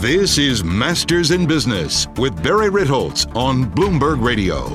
This is Masters in Business with Barry Ritholtz on Bloomberg Radio.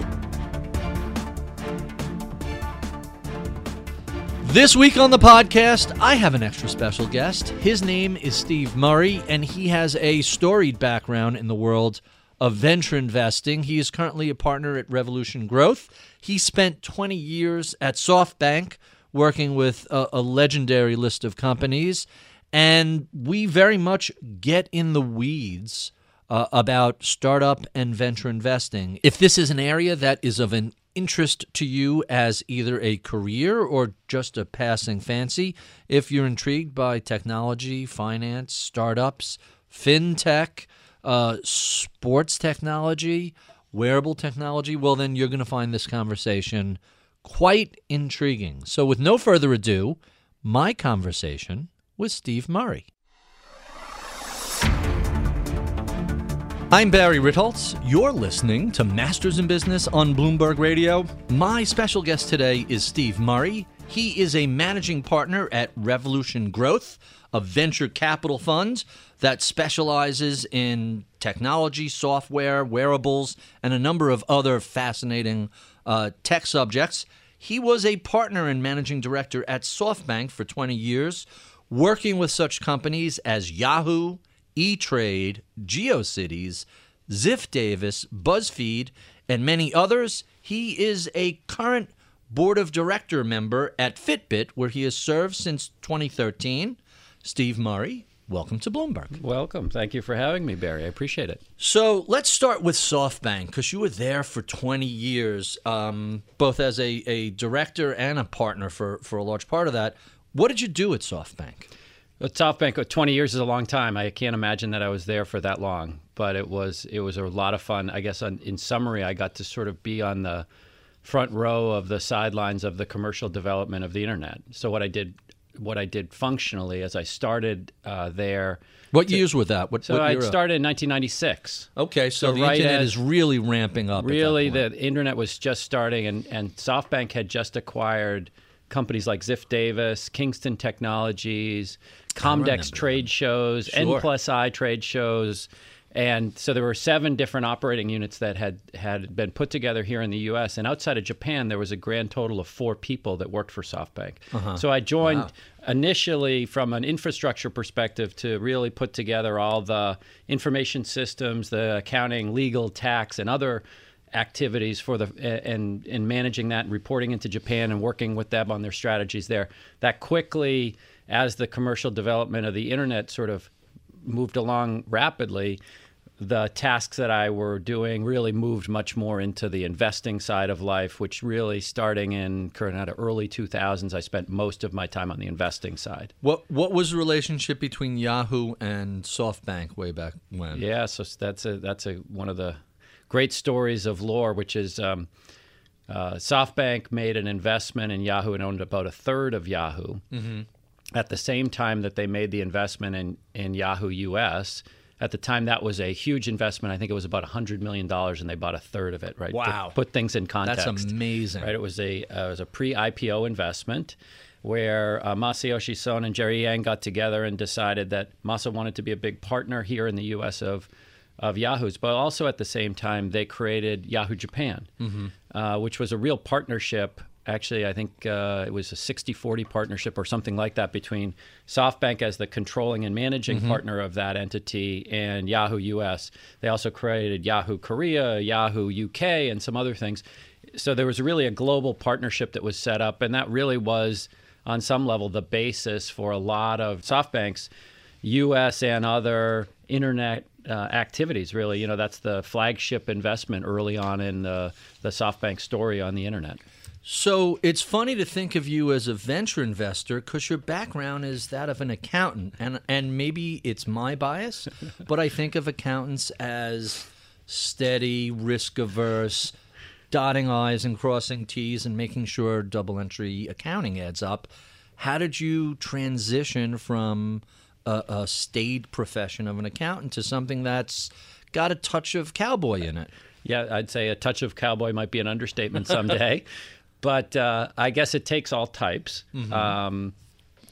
This week on the podcast, I have an extra special guest. His name is Steve Murray, and he has a storied background in the world of venture investing. He is currently a partner at Revolution Growth. He spent 20 years at SoftBank working with a, a legendary list of companies and we very much get in the weeds uh, about startup and venture investing. If this is an area that is of an interest to you as either a career or just a passing fancy, if you're intrigued by technology, finance, startups, fintech, uh, sports technology, wearable technology, well, then you're going to find this conversation quite intriguing. So, with no further ado, my conversation with Steve Murray. I'm Barry Ritholtz. You're listening to Masters in Business on Bloomberg Radio. My special guest today is Steve Murray. He is a managing partner at Revolution Growth, a venture capital fund that specializes in technology, software, wearables, and a number of other fascinating uh, tech subjects. He was a partner and managing director at SoftBank for 20 years, working with such companies as Yahoo, E Trade, GeoCities, Ziff Davis, BuzzFeed, and many others. He is a current board of director member at Fitbit, where he has served since 2013. Steve Murray, welcome to Bloomberg. Welcome. Thank you for having me, Barry. I appreciate it. So let's start with SoftBank because you were there for 20 years, um, both as a, a director and a partner for, for a large part of that. What did you do at SoftBank? At SoftBank, uh, 20 years is a long time. I can't imagine that I was there for that long, but it was it was a lot of fun. I guess on, in summary, I got to sort of be on the front row of the sidelines of the commercial development of the internet. So what I did, what I did functionally, as I started uh, there. What to, years were that? What, so what I started in 1996. Okay, so, so the right internet is really ramping up. Really, the internet was just starting, and, and SoftBank had just acquired companies like Ziff Davis, Kingston Technologies, Comdex trade shows, sure. N plus I trade shows. And so there were seven different operating units that had, had been put together here in the U.S. And outside of Japan, there was a grand total of four people that worked for SoftBank. Uh-huh. So I joined wow. initially from an infrastructure perspective to really put together all the information systems, the accounting, legal, tax, and other activities for the and in managing that and reporting into Japan and working with them on their strategies there. That quickly, as the commercial development of the internet sort of moved along rapidly, the tasks that I were doing really moved much more into the investing side of life, which really starting in kind of early 2000s, I spent most of my time on the investing side. What what was the relationship between Yahoo and SoftBank way back when? Yeah, so that's a that's a one of the great stories of lore, which is um, uh, SoftBank made an investment in Yahoo and owned about a third of Yahoo. Mm-hmm. At the same time that they made the investment in, in Yahoo US, at the time that was a huge investment. I think it was about $100 million and they bought a third of it, right? Wow. To put things in context. That's amazing. Right? It was a, uh, it was a pre IPO investment where uh, Masayoshi Son and Jerry Yang got together and decided that Masa wanted to be a big partner here in the US of of Yahoo's, but also at the same time they created Yahoo Japan, mm-hmm. uh, which was a real partnership actually, I think uh, it was a 60 40 partnership or something like that between SoftBank as the controlling and managing mm-hmm. partner of that entity and Yahoo US. They also created Yahoo Korea, Yahoo UK, and some other things. So there was really a global partnership that was set up, and that really was, on some level, the basis for a lot of SoftBank's US and other internet uh, activities. Really, you know, that's the flagship investment early on in the the SoftBank story on the internet. So it's funny to think of you as a venture investor because your background is that of an accountant, and and maybe it's my bias, but I think of accountants as steady, risk averse, dotting i's and crossing t's, and making sure double entry accounting adds up. How did you transition from a, a staid profession of an accountant to something that's got a touch of cowboy in it? Yeah, I'd say a touch of cowboy might be an understatement someday. but uh, I guess it takes all types. Mm-hmm. Um,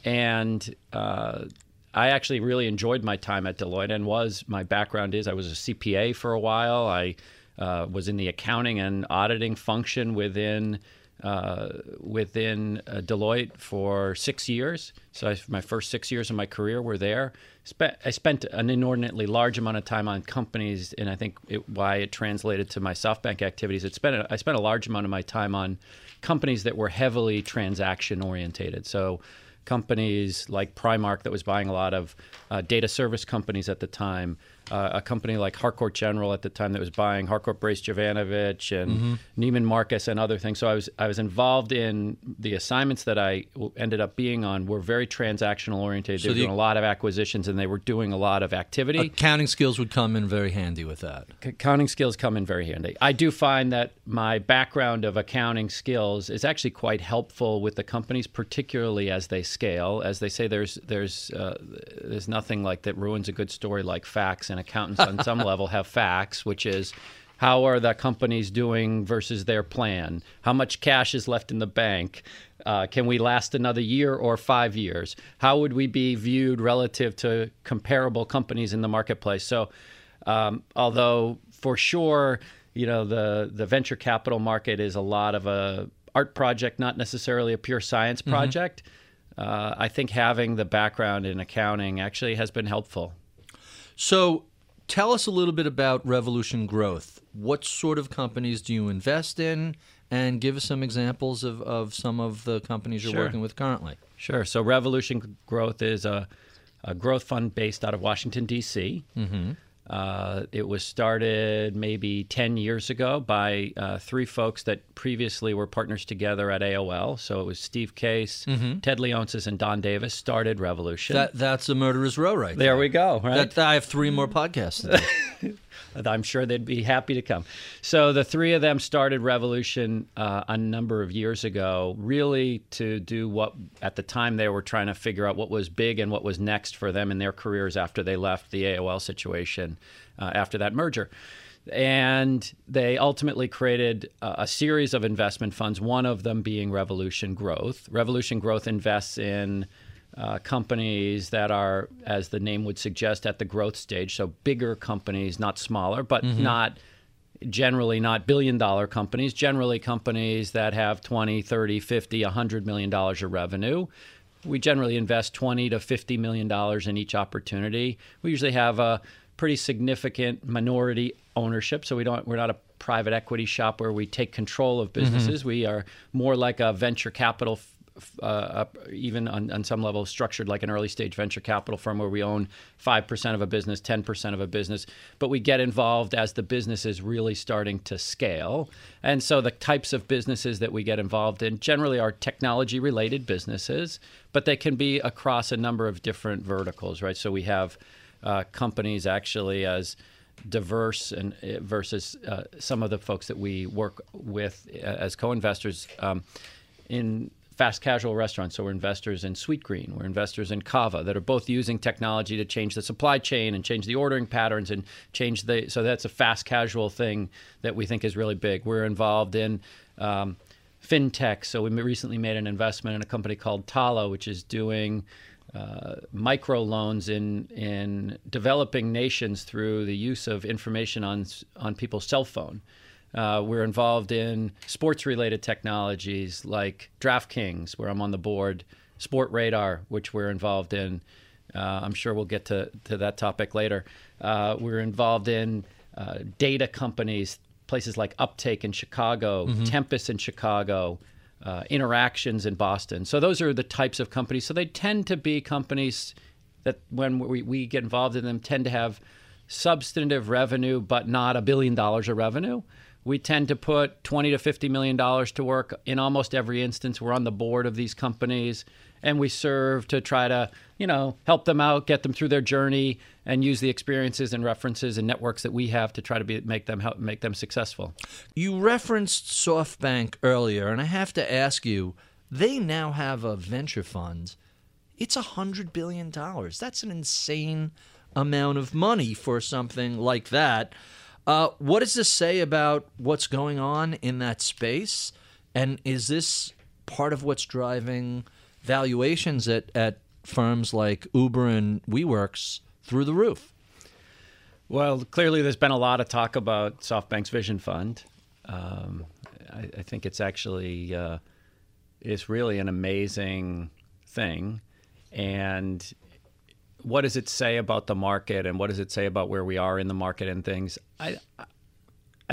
and uh, I actually really enjoyed my time at Deloitte and was my background is I was a CPA for a while. I uh, was in the accounting and auditing function within uh, within uh, Deloitte for six years. So I, my first six years of my career were there. Spent, I spent an inordinately large amount of time on companies, and I think it, why it translated to my SoftBank activities. It spent spent a large amount of my time on companies that were heavily transaction orientated. So companies like Primark that was buying a lot of uh, data service companies at the time uh, a company like Harcourt General at the time that was buying Harcourt Brace Jovanovich and mm-hmm. Neiman Marcus and other things. So I was I was involved in the assignments that I ended up being on were very transactional oriented. So they were the, doing a lot of acquisitions and they were doing a lot of activity. Accounting skills would come in very handy with that. Accounting skills come in very handy. I do find that my background of accounting skills is actually quite helpful with the companies, particularly as they scale. As they say, there's there's uh, there's nothing like that ruins a good story like facts and accountants on some level have facts, which is how are the companies doing versus their plan? How much cash is left in the bank? Uh, can we last another year or five years? How would we be viewed relative to comparable companies in the marketplace? So, um, although for sure, you know, the the venture capital market is a lot of a art project, not necessarily a pure science mm-hmm. project. Mm-hmm. Uh, I think having the background in accounting actually has been helpful. So, tell us a little bit about Revolution Growth. What sort of companies do you invest in? And give us some examples of, of some of the companies you're sure. working with currently. Sure. So, Revolution Growth is a, a growth fund based out of Washington, D.C. Mm-hmm. Uh, it was started maybe 10 years ago by uh, three folks that previously were partners together at AOL. So it was Steve Case, mm-hmm. Ted Leonsis, and Donn Davis started Revolution. That, that's a murderer's row right there. There we go. Right? That, I have three more podcasts. I'm sure they'd be happy to come. So the three of them started Revolution uh, a number of years ago, really to do what at the time they were trying to figure out what was big and what was next for them in their careers after they left the AOL situation uh, after that merger. And they ultimately created a, a series of investment funds, one of them being Revolution Growth. Revolution Growth invests in uh, companies that are, as the name would suggest, at the growth stage. So bigger companies, not smaller, but mm-hmm. not generally not billion dollar companies, generally companies that have 20, 30, 50, 100 million dollars of revenue. We generally invest 20 to 50 million dollars in each opportunity. We usually have a pretty significant minority ownership, so we don't we're not a private equity shop where we take control of businesses. Mm-hmm. We are more like a venture capital uh, even on, on some level structured like an early stage venture capital firm where we own 5% of a business 10% of a business but we get involved as the business is really starting to scale. And so the types of businesses that we get involved in generally are technology related businesses but they can be across a number of different verticals right? So we have uh, companies actually as diverse and uh, versus uh, some of the folks that we work with uh, as co-investors um, in fast casual restaurants. So we're investors in Sweetgreen, we're investors in Cava that are both using technology to change the supply chain and change the ordering patterns and change the. So that's a fast casual thing that we think is really big. We're involved in. Um, fintech. So we recently made an investment in a company called Tala, which is doing uh, micro loans in in developing nations through the use of information on on people's cell phone. Uh, we're involved in sports related technologies like DraftKings, where I'm on the board, Sportradar, which we're involved in. Uh, I'm sure we'll get to, to that topic later. Uh, we're involved in uh, data companies, places like Uptake in Chicago, mm-hmm. Tempus in Chicago, uh, Interactions in Boston. So those are the types of companies. So they tend to be companies that, when we, we get involved in them, tend to have substantive revenue, but not a billion dollars of revenue. We tend to put 20 to 50 million dollars to work in almost every instance. We're on the board of these companies and we serve to try to, you know, help them out, get them through their journey, and use the experiences and references and networks that we have to try to be, make them help make them successful. You referenced SoftBank earlier, and I have to ask you, they now have a venture fund. It's a hundred billion dollars. That's an insane amount of money for something like that. Uh, what does this say about what's going on in that space? And is this part of what's driving valuations at, at firms like Uber and WeWorks through the roof. Well, clearly, there's been a lot of talk about SoftBank's Vision Fund. Um, I, I, think it's actually uh, it's really an amazing thing, and what does it say about the market, and what does it say about where we are in the market and things? I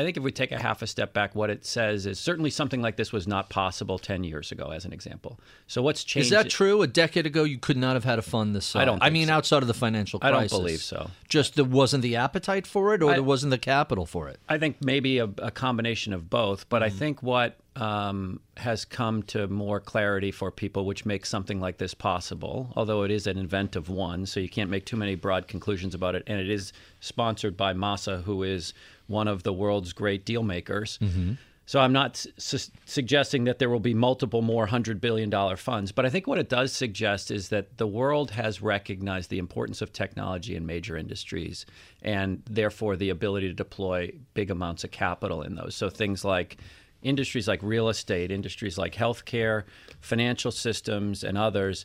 I think if we take a half a step back, what it says is certainly something like this was not possible 10 years ago, as an example. So what's changed? Is that true? A decade ago, you could not have had a fund this size? I don't I mean, so. outside of the financial crisis. I don't believe so. Just there wasn't the appetite for it, or I, there wasn't the capital for it? I think maybe a, a combination of both. But mm. I think what um, has come to more clarity for people, which makes something like this possible, although it is an event of one, so you can't make too many broad conclusions about it. And it is sponsored by Masa, who is one of the world's great deal makers. Mm-hmm. So I'm not su- suggesting that there will be multiple more hundred billion dollar funds, but I think what it does suggest is that the world has recognized the importance of technology in major industries, and therefore the ability to deploy big amounts of capital in those. So things like industries like real estate, industries like healthcare, financial systems, and others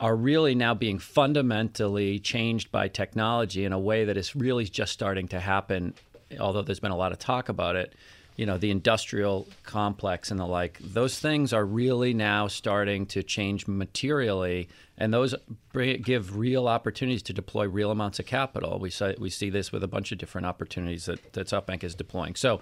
are really now being fundamentally changed by technology in a way that is really just starting to happen although there's been a lot of talk about it, you know, the industrial complex and the like, those things are really now starting to change materially, and those give real opportunities to deploy real amounts of capital. We see, we see this with a bunch of different opportunities that, that SoftBank is deploying. So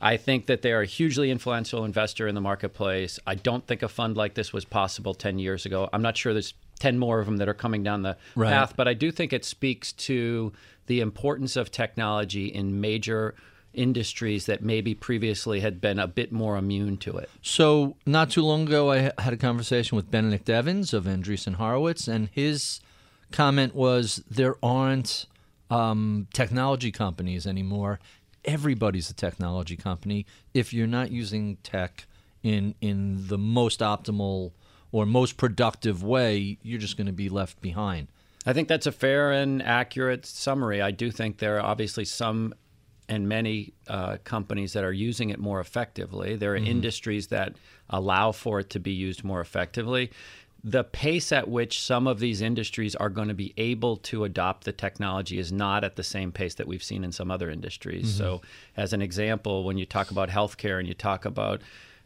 I think that they are a hugely influential investor in the marketplace. I don't think a fund like this was possible 10 years ago. I'm not sure there's 10 more of them that are coming down the right. path, but I do think it speaks to the importance of technology in major industries that maybe previously had been a bit more immune to it. So, not too long ago, I had a conversation with Benedict Evans of Andreessen Horowitz, and his comment was there aren't um, technology companies anymore. Everybody's a technology company. If you're not using tech in in the most optimal or most productive way, you're just going to be left behind. I think that's a fair and accurate summary. I do think there are obviously some and many uh, companies that are using it more effectively. There are mm-hmm. industries that allow for it to be used more effectively. The pace at which some of these industries are going to be able to adopt the technology is not at the same pace that we've seen in some other industries. Mm-hmm. So, as an example, when you talk about healthcare and you talk about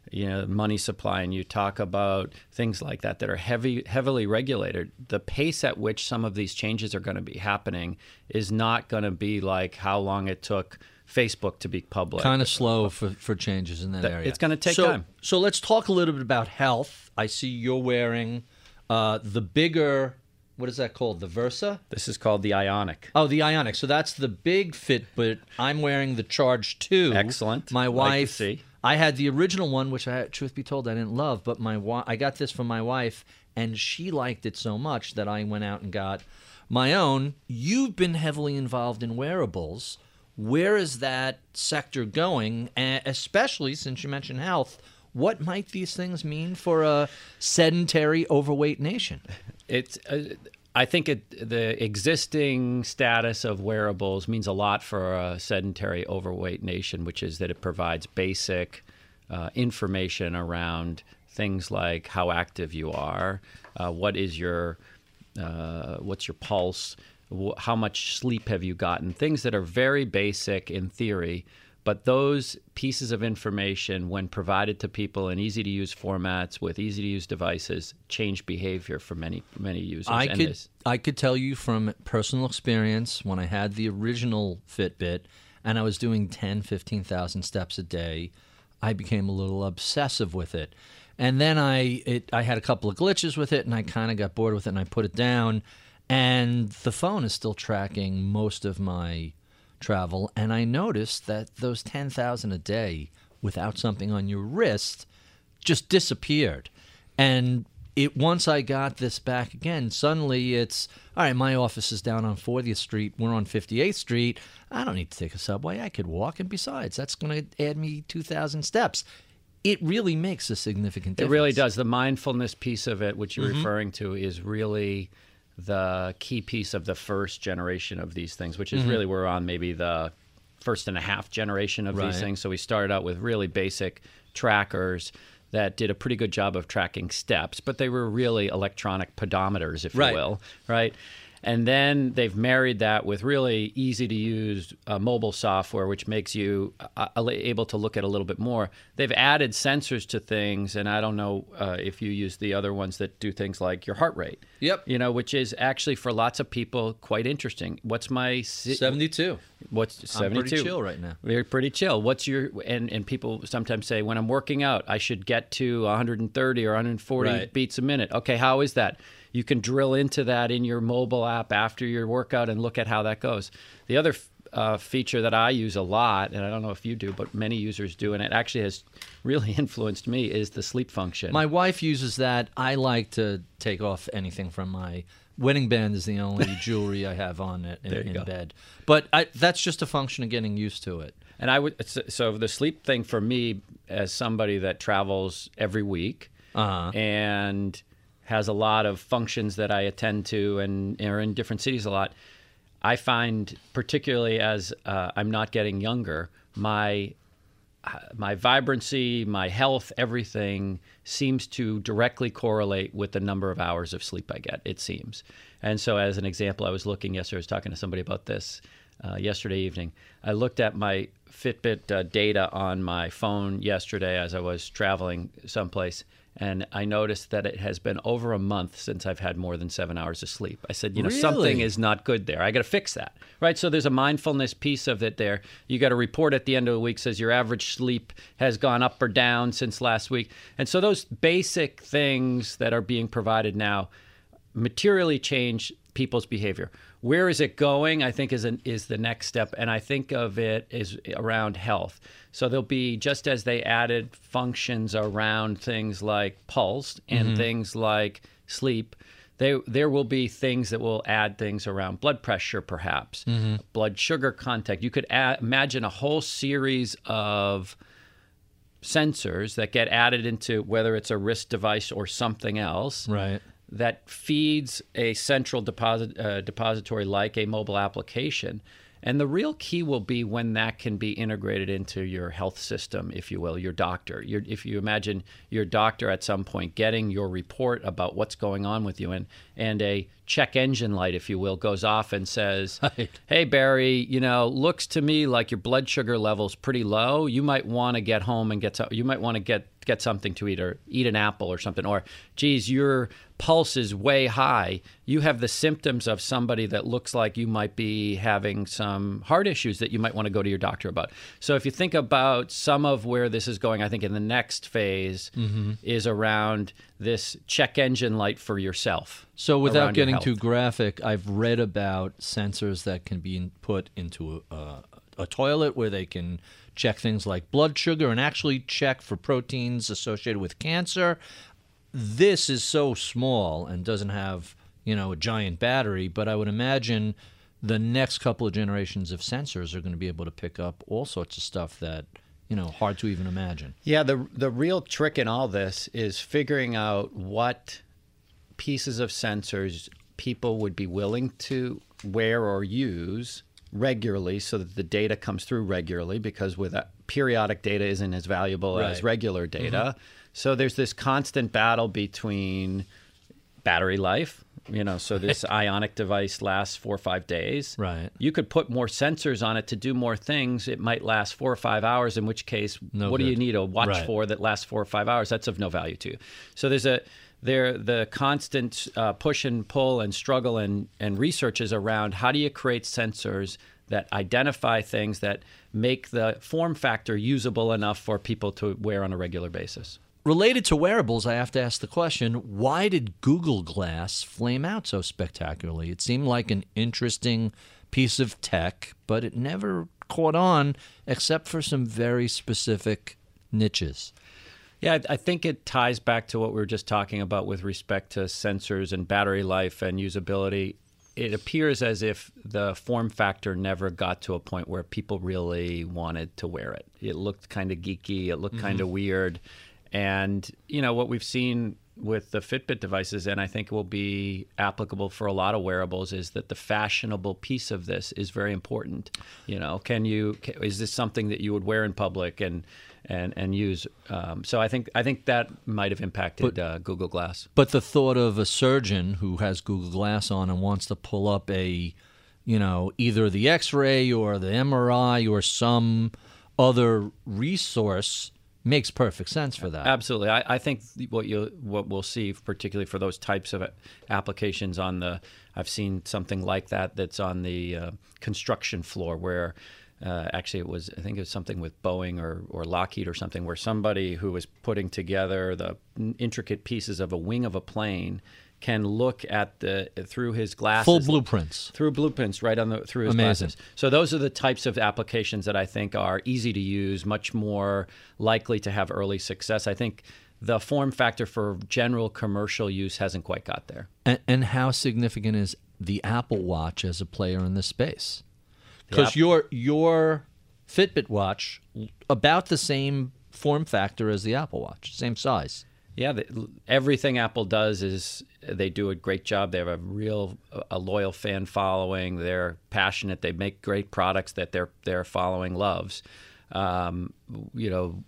you know money supply and you talk about things like that that are heavy heavily regulated the pace at which some of these changes are going to be happening is not going to be like how long it took Facebook to be public. Kind of slow for, for changes in that, that area. It's going to take so, time. So let's talk a little bit about health. I see you're wearing uh, the bigger what is that called? The Versa? This is called the Ionic. Oh, the Ionic. So that's the big Fitbit. I'm wearing the Charge 2. Excellent. My wife like I had the original one, which I, truth be told, I didn't love, but my I got this from my wife, and she liked it so much that I went out and got my own. You've been heavily involved in wearables. Where is that sector going? especially since you mentioned health, what might these things mean for a sedentary, overweight nation? It's. Uh, I think it, the existing status of wearables means a lot for a sedentary, overweight nation, which is that it provides basic uh, information around things like how active you are, uh, what is your, uh, what's your pulse, how much sleep have you gotten, things that are very basic in theory, But those pieces of information, when provided to people in easy to use formats with easy to use devices, change behavior for many many users. I And could this- I could tell you from personal experience when I had the original Fitbit and I was doing 10, 15,000 steps a day, I became a little obsessive with it. And then I it I had a couple of glitches with it and I kind of got bored with it and I put it down and the phone is still tracking most of my travel and I noticed that those 10,000 a day without something on your wrist just disappeared. And it once I got this back again, suddenly it's all right. My office is down on 40th Street. We're on 58th Street. I don't need to take a subway. I could walk, and besides, that's going to add me 2,000 steps. It really makes a significant difference. It really does. The mindfulness piece of it, which you're Mm-hmm. referring to, is really the key piece of the first generation of these things, which Mm-hmm. is really we're on maybe the first and a half generation of Right. these things. So we started out with really basic trackers that did a pretty good job of tracking steps, but they were really electronic pedometers, if Right. you will, right? And then they've married that with really easy to use uh, mobile software, which makes you uh, uh, able to look at a little bit more. They've added sensors to things, and I don't know uh, if you use the other ones that do things like your heart rate. Yep. You know, which is actually for lots of people quite interesting. What's my si- 72. What's 72? I'm 72? pretty chill right now. You're pretty chill. What's your and and people sometimes say when I'm working out, I should get to 130 or 140 Right. beats a minute. Okay, how is that? You can drill into that in your mobile app after your workout and look at how that goes. The other uh, feature that I use a lot, and I don't know if you do, but many users do, and it actually has really influenced me, is the sleep function. My wife uses that. I like to take off anything from my wedding band. Is the only jewelry I have on it in, in bed. But I, that's just a function of getting used to it. And I would so- so the sleep thing for me as somebody that travels every week Uh-huh. and has a lot of functions that I attend to and are in different cities a lot. I find particularly as uh, I'm not getting younger, my my vibrancy, my health, everything seems to directly correlate with the number of hours of sleep I get, it seems. And so, as an example, I was looking yesterday, I was talking to somebody about this uh, yesterday evening. I looked at my Fitbit uh, data on my phone yesterday as I was traveling someplace, and I noticed that it has been over a month since I've had more than seven hours of sleep. I said, you know, something is not good there. I got to fix that, right? So there's a mindfulness piece of it there. You got a report at the end of the week says your average sleep has gone up or down since last week, and so those basic things that are being provided now materially change people's behavior. Where is it going? I think is an, is the next step, and I think of it is around health. So there'll be just as they added functions around things like pulse and mm-hmm. things like sleep. They, there will be things that will add things around blood pressure, perhaps mm-hmm. blood sugar contact. You could add, imagine a whole series of sensors that get added into whether it's a wrist device or something else Right. That feeds a central deposit uh, depository like a mobile application. And the real key will be when that can be integrated into your health system, if you will, your doctor. Your, if you imagine your doctor at some point getting your report about what's going on with you, and, and a check engine light, if you will, goes off and says, Right. Hey, Barry, you know, looks to me like your blood sugar level's pretty low. You might want to get home and get some, you might want to get get something to eat or eat an apple or something. Or, geez, your pulse is way high. You have the symptoms of somebody that looks like you might be having some heart issues that you might want to go to your doctor about. So, if you think about some of where this is going, I think in the next phase mm-hmm. is around this check engine light for yourself. So, without getting too graphic, I've read about sensors that can be put into a, a toilet where they can check things like blood sugar and actually check for proteins associated with cancer. This is so small and doesn't have, you know, a giant battery, but I would imagine the next couple of generations of sensors are going to be able to pick up all sorts of stuff that, you know, hard to even imagine. Yeah, the the real trick in all this is figuring out what pieces of sensors people would be willing to wear or use regularly so that the data comes through regularly because with that, periodic data isn't as valuable as regular data. Mm-hmm. So there's this constant battle between battery life, You know, so this ionic device lasts four or five days. Right. You could put more sensors on it to do more things. It might last four or five hours. In which case, No what do you need a watch Right. for that lasts four or five hours? That's of no value to you. So there's a there the constant uh, push and pull and struggle and and research is around how do you create sensors that identify things that make the form factor usable enough for people to wear on a regular basis. Related to wearables, I have to ask the question why did Google Glass flame out so spectacularly? It seemed like an interesting piece of tech, but it never caught on except for some very specific niches. Yeah, I think it ties back to what we were just talking about with respect to sensors and battery life and usability. It appears as if the form factor never got to a point where people really wanted to wear it. It looked kind of geeky, it looked mm-hmm. kind of weird. And, you know, what we've seen with the Fitbit devices, and I think will be applicable for a lot of wearables, is that the fashionable piece of this is very important. You know, can you is this something that you would wear in public and and and use? Um, so I think I think that might have impacted uh, Google Glass. But the thought of a surgeon who has Google Glass on and wants to pull up a, you know, either the x ray or the MRI or some other resource makes perfect sense for that. Absolutely, I, I think what you what we'll see, particularly for those types of applications on the, I've seen something like that that's on the uh, construction floor where. Uh, actually, it was I think it was something with Boeing or, or Lockheed or something where somebody who was putting together the intricate pieces of a wing of a plane can look at the through his glasses Full blueprints. through blueprints right on the through his Amazing. glasses. So those are the types of applications that I think are easy to use, much more likely to have early success. I think the form factor for general commercial use hasn't quite got there. And, and how significant is the Apple Watch as a player in this space? Because App- your your Fitbit watch about the same form factor as the Apple Watch, same size. Yeah, the, everything Apple does is they do a great job. They have a real a loyal fan following. They're passionate. They make great products that their their following loves. Um, you know,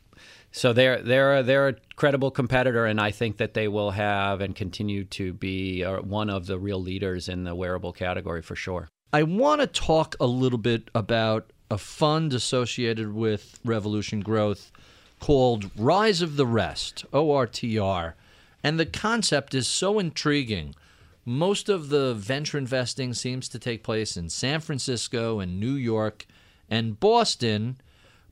so they're they're a, they're a credible competitor, and I think that they will have and continue to be uh, one of the real leaders in the wearable category for sure. I want to talk a little bit about a fund associated with Revolution Growth called Rise of the Rest, ORTR. And the concept is so intriguing. Most of the venture investing seems to take place in San Francisco and New York and Boston,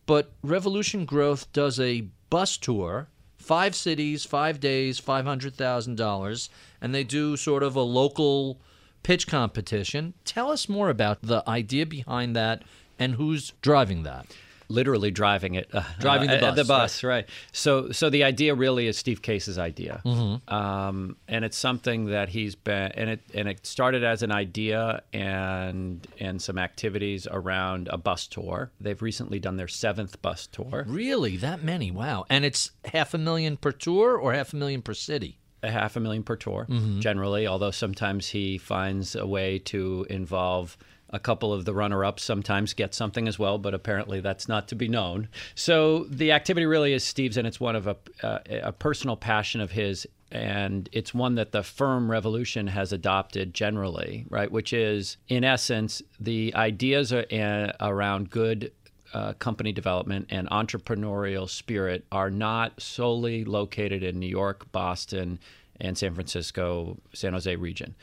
but Revolution Growth does a bus tour, five cities, five days, $500,000, and they do sort of a local pitch competition. Tell us more about the idea behind that and who's driving that. literally driving it, uh, Driving the uh, bus, the bus, right. So, so the idea really is Steve Case's idea, Mm-hmm. um, and it's something that he's been, and it and it started as an idea and and some activities around a bus tour. They've recently done their seventh bus tour, Really? That many? Wow. And it's half a million per tour or half a million per city? A half a million per tour Mm-hmm. generally. Although sometimes he finds a way to involve a couple of the runner-ups sometimes get something as well, but apparently that's not to be known. So the activity really is Steve's, and it's one of a, uh, a personal passion of his, and it's one that the firm Revolution has adopted generally, right? Which is, in essence, the ideas are, uh, around good uh, company development and entrepreneurial spirit are not solely located in New York, Boston, and San Francisco, San Jose region.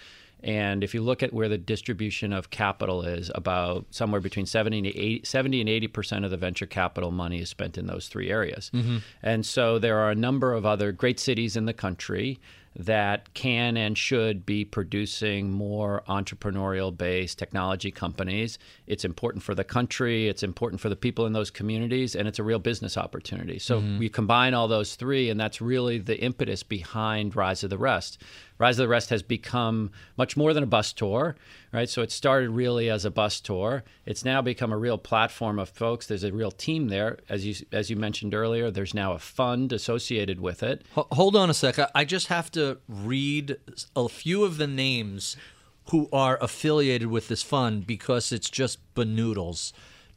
And if you look at where the distribution of capital is, about somewhere between 70 and 80, 70 and 80 percent of the venture capital money is spent in those three areas. And so there are a number of other great cities in the country that can and should be producing more entrepreneurial based technology companies. It's important for the country, it's important for the people in those communities, and it's a real business opportunity. So mm-hmm. we combine all those three, and that's really the impetus behind Rise of the Rest. Rise of the Rest has become much more than a bus tour, right? So it started really as a bus tour. It's now become a real platform of folks. There's a real team there, as you as you mentioned earlier. There's now a fund associated with it. Ho- Hold on a sec. I- I just have to read a few of the names who are affiliated with this fund because it's just benoodles.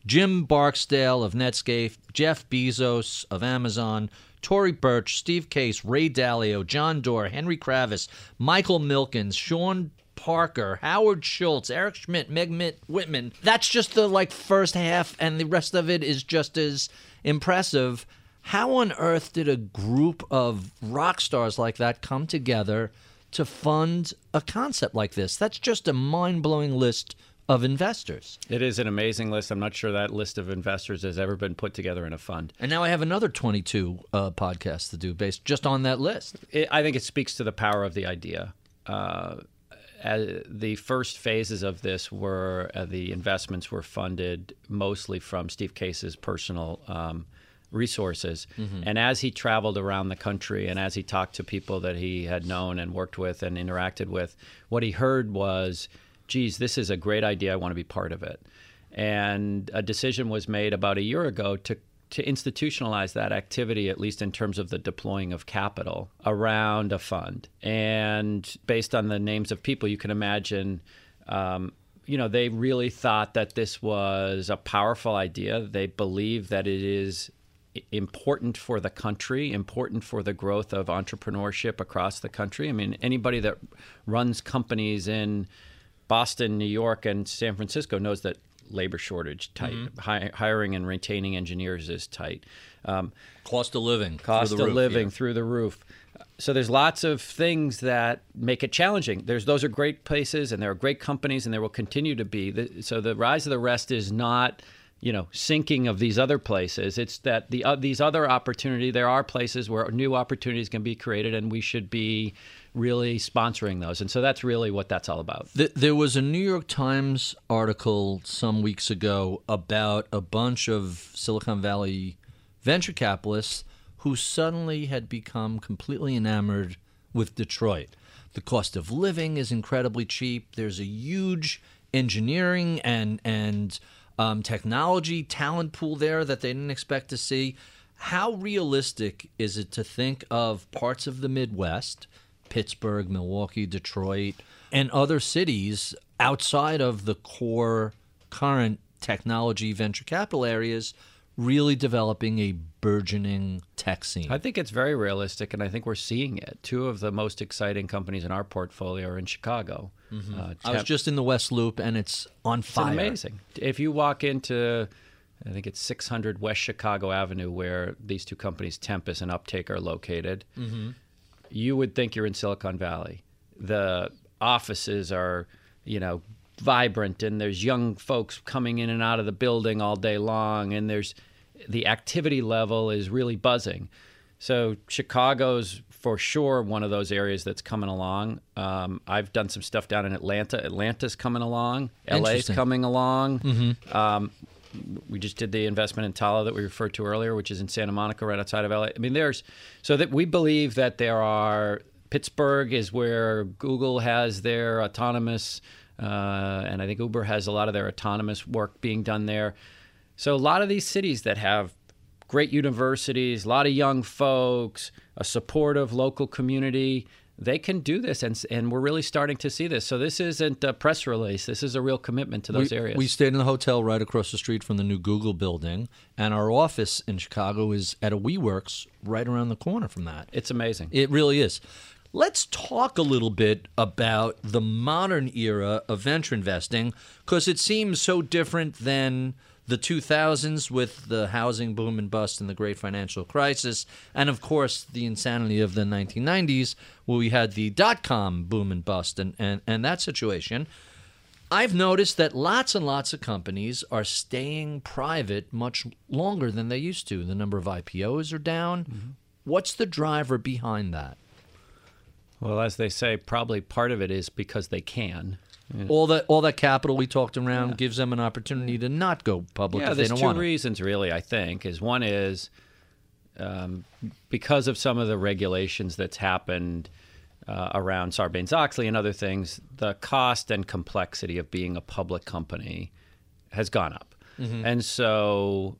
Jim Barksdale of Netscape, Jeff Bezos of Amazon, Tory Burch, Steve Case, Ray Dalio, John Doerr, Henry Kravis, Michael Milkins, Sean Parker, Howard Schultz, Eric Schmidt, Meg Mitt, Whitman. That's just the like first half, and the rest of it is just as impressive. How on earth did a group of rock stars like that come together to fund a concept like this? That's just a mind blowing list of investors. It is an amazing list. I'm not sure that list of investors has ever been put together in a fund. And now I have another 22 uh, podcasts to do based just on that list. It, I think it speaks to the power of the idea. Uh, the first phases of this were uh, the investments were funded mostly from Steve Case's personal um, resources. Mm-hmm. And as he traveled around the country and as he talked to people that he had known and worked with and interacted with, what he heard was geez, this is a great idea. I want to be part of it. And a decision was made about a year ago to to institutionalize that activity, at least in terms of the deploying of capital around a fund. And based on the names of people, you can imagine, um, you know, they really thought that this was a powerful idea. They believe that it is important for the country, important for the growth of entrepreneurship across the country. I mean, anybody that runs companies in Boston, New York, and San Francisco knows that labor shortage tight. Mm-hmm. Hi- hiring and retaining engineers is tight. Um, cost of living, cost of roof, living yeah. through the roof. So there's lots of things that make it challenging. There's those are great places, and there are great companies, and there will continue to be. The, so the rise of the rest is not you know sinking of these other places it's that the uh, these other opportunity there are places where new opportunities can be created and we should be really sponsoring those. And so that's really what that's all about. There was a New York Times article some weeks ago about a bunch of Silicon Valley venture capitalists who suddenly had become completely enamored with Detroit. The cost of living is incredibly cheap. There's a huge engineering and and um, technology talent pool there that they didn't expect to see. How realistic is it to think of parts of the Midwest Pittsburgh, Milwaukee, Detroit, and other cities outside of the core current technology venture capital areas really developing a burgeoning tech scene. I think it's very realistic, and I think we're seeing it. Two of the most exciting companies in our portfolio are in Chicago. Mm-hmm. Uh, I was just in the West Loop, and it's on fire. It's amazing. If you walk into, I think it's 600 West Chicago Avenue, where these two companies, Tempus and Uptake, are located. Mm-hmm you would think you're in Silicon Valley. The offices are, you know, vibrant and there's young folks coming in and out of the building all day long and there's the activity level is really buzzing. So Chicago's for sure one of those areas that's coming along. Um, I've done some stuff down in Atlanta. Atlanta's coming along. LA's coming along. Mm-hmm. Um, we just did the investment in Tala that we referred to earlier, which is in Santa Monica, right outside of LA. I mean, there's so that we believe that there are Pittsburgh is where Google has their autonomous, uh, and I think Uber has a lot of their autonomous work being done there. So a lot of these cities that have great universities, a lot of young folks, a supportive local community they can do this, and and we're really starting to see this. So this isn't a press release. This is a real commitment to those we, areas. We stayed in the hotel right across the street from the new Google building, and our office in Chicago is at a WeWorks right around the corner from that. It's amazing. It really is. Let's talk a little bit about the modern era of venture investing because it seems so different than the 2000s with the housing boom and bust and the great financial crisis, and of course the insanity of the 1990s where we had the dot com boom and bust and, and, and that situation. I've noticed that lots and lots of companies are staying private much longer than they used to. The number of IPOs are down. Mm-hmm. What's the driver behind that? Well, as they say, probably part of it is because they can. Yeah. All that all that capital we talked around yeah. gives them an opportunity to not go public. Yeah, if there's they don't two reasons it. really. I think is one is um, because of some of the regulations that's happened uh, around Sarbanes Oxley and other things, the cost and complexity of being a public company has gone up, mm-hmm. and so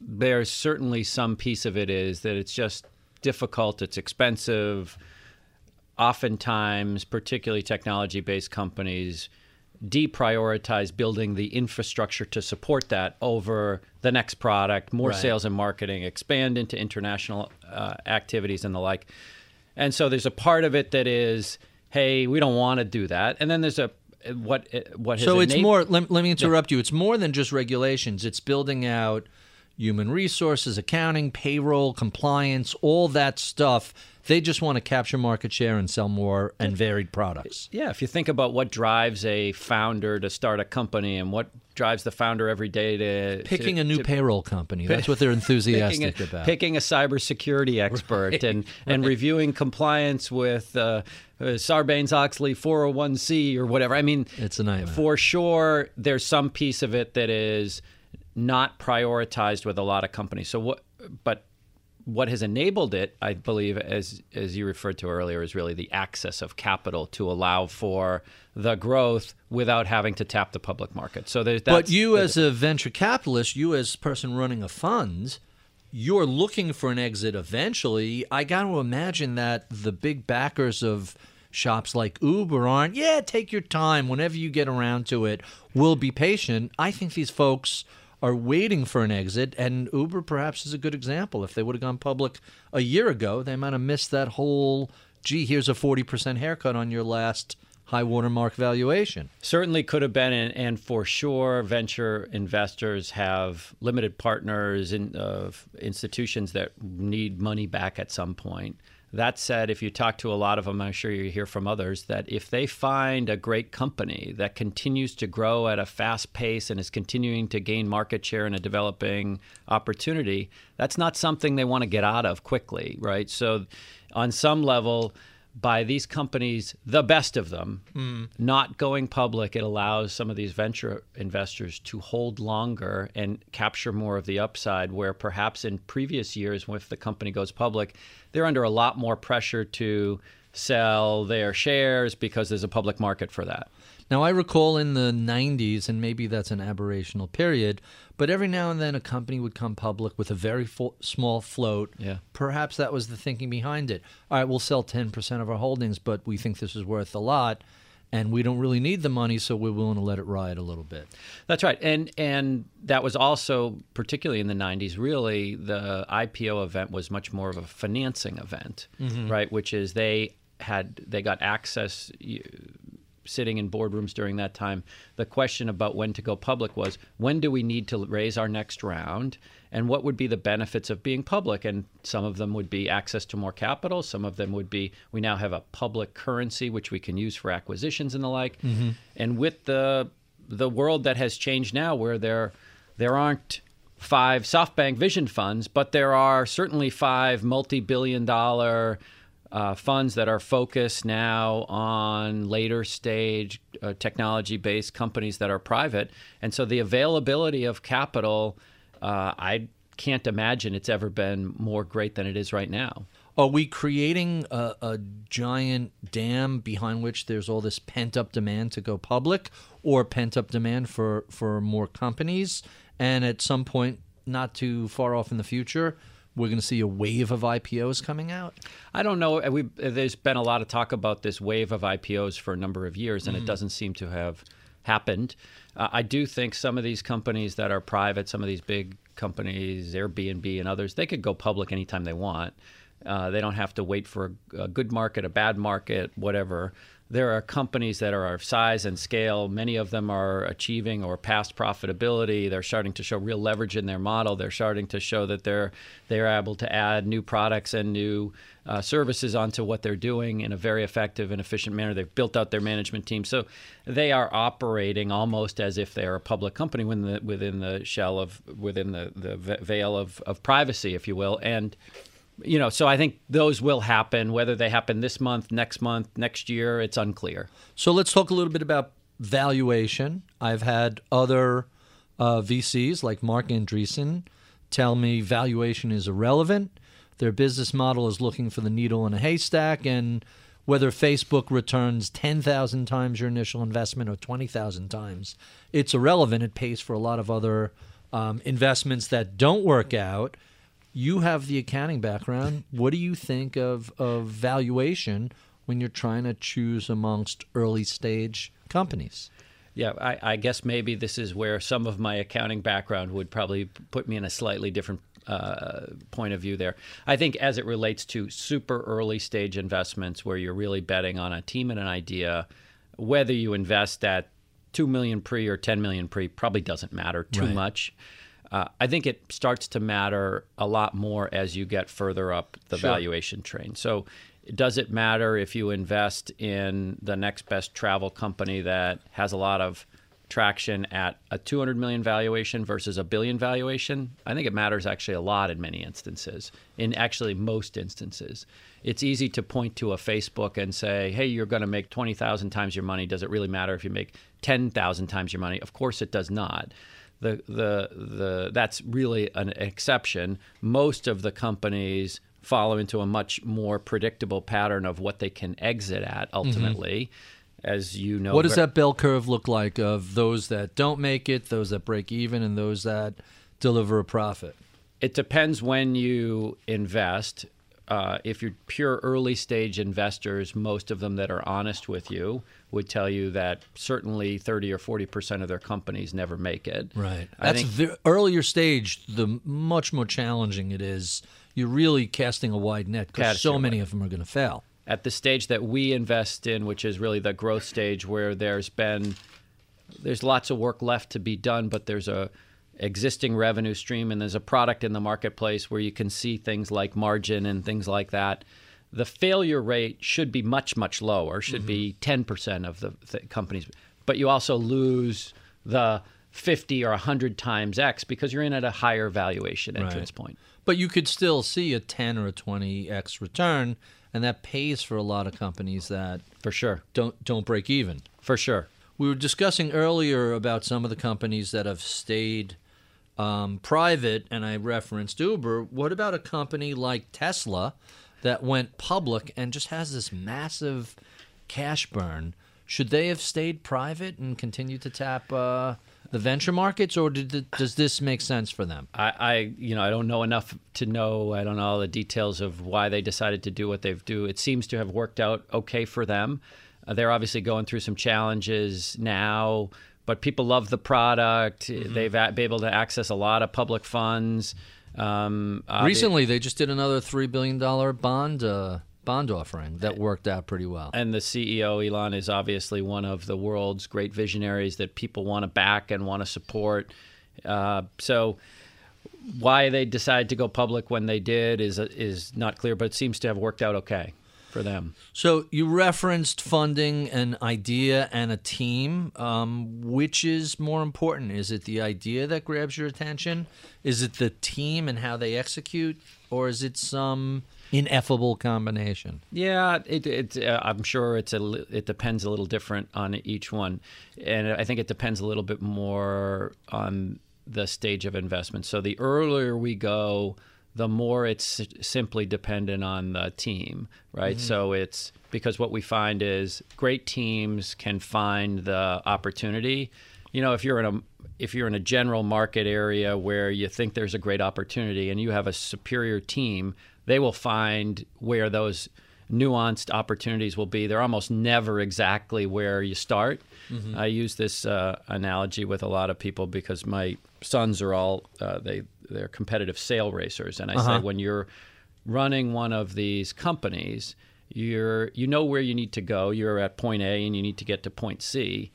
there's certainly some piece of it is that it's just difficult, it's expensive oftentimes, particularly technology based companies, deprioritize building the infrastructure to support that over the next product, more Right. sales and marketing, expand into international uh, activities and the like. And so there's a part of it that is, hey, we don't want to do that, and then there's a what what has So it's enab- more. Let, let me interrupt you. It's more than just regulations. It's building out human resources, accounting, payroll, compliance, all that stuff. They just want to capture market share and sell more and varied products. Yeah, if you think about what drives a founder to start a company and what drives the founder every day to Picking to- a new to- payroll company. That's what they're picking enthusiastic a, about. picking a cybersecurity expert and, and reviewing compliance with uh, uh, Sarbanes Oxley 401c or whatever. I mean, It's a nightmare. For sure, there's some piece of it that is not prioritized with a lot of companies. So what? But what has enabled it, I believe, as as you referred to earlier, is really the access of capital to allow for the growth without having to tap the public market. So there's But you, as a venture capitalist, you as a person running a fund, you're looking for an exit eventually. I got to imagine that the big backers of shops like Uber aren't, yeah, take your time. Whenever you get around to it, we'll be patient. I think these folks are waiting for an exit, and Uber perhaps is a good example. If they would have gone public a year ago, they might have missed that whole, gee, here's a 40% haircut on your last high watermark valuation. Certainly could have been, and, for sure, venture investors have limited partners in of institutions that need money back at some point. That said, if you talk to a lot of them, I'm sure you hear from others that if they find a great company that continues to grow at a fast pace and is continuing to gain market share in a developing opportunity, that's not something they want to get out of quickly, right? So, on some level, by these companies, the best of them, hmm. not going public, it allows some of these venture investors to hold longer and capture more of the upside. Where perhaps in previous years, if the company goes public, they're under a lot more pressure to sell their shares because there's a public market for that. Now, I recall in the 90s, and maybe that's an aberrational period, but every now and then a company would come public with a very fo- small float. Yeah. Perhaps that was the thinking behind it. All right, we'll sell 10% of our holdings, but we think this is worth a lot, and we don't really need the money, so we're willing to let it ride a little bit. That's right, and and that was also particularly in the '90s. Really, the IPO event was much more of a financing event, mm-hmm. right? Which is they had they got access. Sitting in boardrooms during that time, the question about when to go public was when do we need to raise our next round, and what would be the benefits of being public? And some of them would be access to more capital. Some of them would be we now have a public currency which we can use for acquisitions and the like. Mm-hmm. And with the the world that has changed now where there there aren't five SoftBank Vision funds, but there are certainly five multi-billion dollar uh, funds that are focused now on later stage uh, technology based companies that are private. And so the availability of capital, uh, I can't imagine it's ever been more great than it is right now. Are we creating a, a giant dam behind which there's all this pent up demand to go public or pent up demand for, for more companies? And at some point, not too far off in the future, we're going to see a wave of IPOs coming out? I don't know. We, there's been a lot of talk about this wave of IPOs for a number of years, and it doesn't seem to have happened. Uh, I do think some of these companies that are private, some of these big companies, Airbnb and others, they could go public anytime they want. Uh, they don't have to wait for a, a good market, a bad market, whatever. There are companies that are of size and scale. Many of them are achieving or past profitability. They're starting to show real leverage in their model. They're starting to show that they're they're able to add new products and new uh, services onto what they're doing in a very effective and efficient manner. They've built out their management team, so they are operating almost as if they're a public company within the within the shell of within the the veil of, of privacy, if you will, and you know, so I think those will happen. Whether they happen this month, next month, next year, it's unclear. So let's talk a little bit about valuation. I've had other uh, VCs like Marc Andreessen tell me valuation is irrelevant. Their business model is looking for the needle in a haystack, and whether Facebook returns 10,000 times your initial investment or 20,000 times, it's irrelevant. It pays for a lot of other um, investments that don't work out. You have the accounting background. What do you think of, of valuation when you're trying to choose amongst early stage companies? yeah, I, I, guess maybe this is where some of my accounting background would probably put me in a slightly different uh, point of view there. I think as it relates to super early stage investments where you're really betting on a team and an idea, whether you invest at 2 million pre or 10 million pre probably doesn't matter too right. much. Uh, I think it starts to matter a lot more as you get further up the sure. valuation train. So does it matter if you invest in the next best travel company that has a lot of traction at a 200 million valuation versus a billion valuation? I think it matters actually a lot in many instances. In actually most instances, it's easy to point to a Facebook and say, "Hey, you're going to make 20,000 times your money. Does it really matter if you make 10,000 times your money?" Of course it does not. The, the, the, that's really an exception. Most of the companies follow into a much more predictable pattern of what they can exit at ultimately. Mm-hmm. As you know, what does that bell curve look like of those that don't make it, those that break even, and those that deliver a profit? It depends when you invest. Uh, if you're pure early stage investors, most of them that are honest with you would tell you that certainly 30 or 40 percent of their companies never make it. Right. I That's think, the earlier stage, the much more challenging it is you're really casting a wide net because so many of them are going to fail. At the stage that we invest in, which is really the growth stage, where there's been there's lots of work left to be done, but there's a existing revenue stream and there's a product in the marketplace where you can see things like margin and things like that. The failure rate should be much much lower, should mm-hmm. be 10% of the th- companies, but you also lose the 50 or 100 times X because you're in at a higher valuation entrance right. point. But you could still see a 10 or a 20x return, and that pays for a lot of companies that for sure don't don't break even. For sure. We were discussing earlier about some of the companies that have stayed um, private, and I referenced Uber. What about a company like Tesla that went public and just has this massive cash burn? Should they have stayed private and continued to tap? Uh, the venture markets, or did, does this make sense for them? I, I, you know, I don't know enough to know. I don't know all the details of why they decided to do what they've do. It seems to have worked out okay for them. Uh, they're obviously going through some challenges now, but people love the product. Mm-hmm. They've been able to access a lot of public funds. Um, Recently, they, they, just did another three billion dollar bond. Uh, bond offering that worked out pretty well. And the CEO, Elon, is obviously one of the world's great visionaries that people want to back and want to support. Uh, so, why they decided to go public when they did is is not clear, but it seems to have worked out okay for them. So you referenced funding an idea and a team. Um, which is more important? Is it the idea that grabs your attention? Is it the team and how they execute, or is it some ineffable combination. Yeah, it, it uh, I'm sure it's a it depends a little different on each one, and I think it depends a little bit more on the stage of investment. So the earlier we go, the more it's simply dependent on the team, right? Mm-hmm. So it's because what we find is great teams can find the opportunity. You know, if you're in a if you're in a general market area where you think there's a great opportunity and you have a superior team, they will find where those nuanced opportunities will be. They're almost never exactly where you start. Mm-hmm. I use this uh, analogy with a lot of people because my sons are all uh, they they're competitive sail racers, and I uh-huh. say when you're running one of these companies, you're you know where you need to go. You're at point A and you need to get to point C.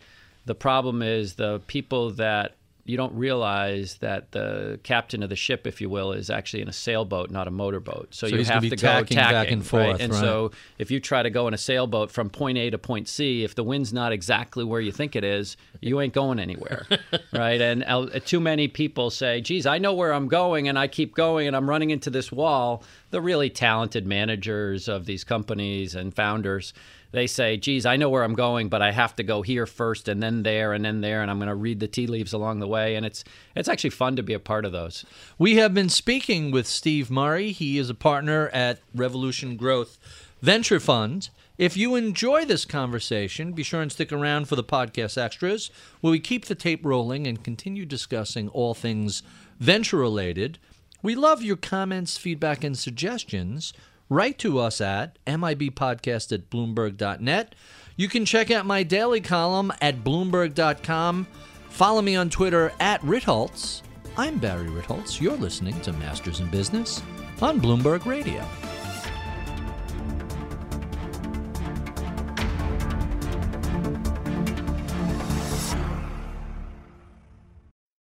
The problem is the people that you don't realize that the captain of the ship, if you will, is actually in a sailboat, not a motorboat. So, so you have to go tacking back and forth. Right? And right. so if you try to go in a sailboat from point A to point C, if the wind's not exactly where you think it is, you ain't going anywhere, right? And uh, too many people say, "Geez, I know where I'm going, and I keep going, and I'm running into this wall." The really talented managers of these companies and founders they say, geez, I know where I'm going, but I have to go here first and then there and then there, and I'm going to read the tea leaves along the way. And it's it's actually fun to be a part of those. We have been speaking with Steve Murray. He is a partner at Revolution Growth Venture Fund. If you enjoy this conversation, be sure and stick around for the podcast extras, where we keep the tape rolling and continue discussing all things venture related. We love your comments, feedback, and suggestions write to us at mibpodcast at bloomberg.net. You can check out my daily column at Bloomberg.com. Follow me on Twitter at Ritholtz. I'm Barry Ritholtz. You're listening to Masters in Business on Bloomberg Radio.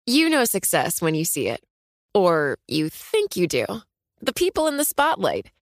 You know success when you see it. Or you think you do. The people in the spotlight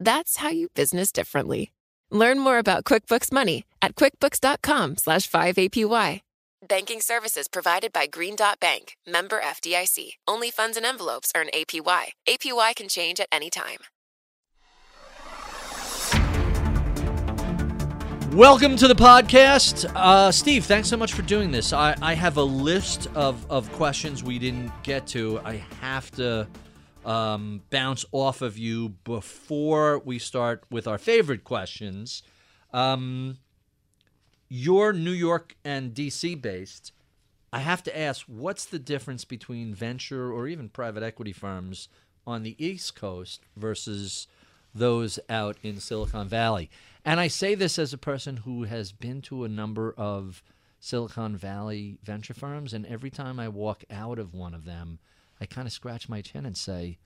That's how you business differently. Learn more about QuickBooks Money at quickbooks.com slash 5APY. Banking services provided by Green Dot Bank, member FDIC. Only funds and envelopes earn APY. APY can change at any time. Welcome to the podcast. Uh, Steve, thanks so much for doing this. I, I have a list of, of questions we didn't get to. I have to um, bounce off of you before we start with our favorite questions. Um, you're New York and DC based. I have to ask, what's the difference between venture or even private equity firms on the East Coast versus those out in Silicon Valley? And I say this as a person who has been to a number of Silicon Valley venture firms, and every time I walk out of one of them, I kind of scratch my chin and say,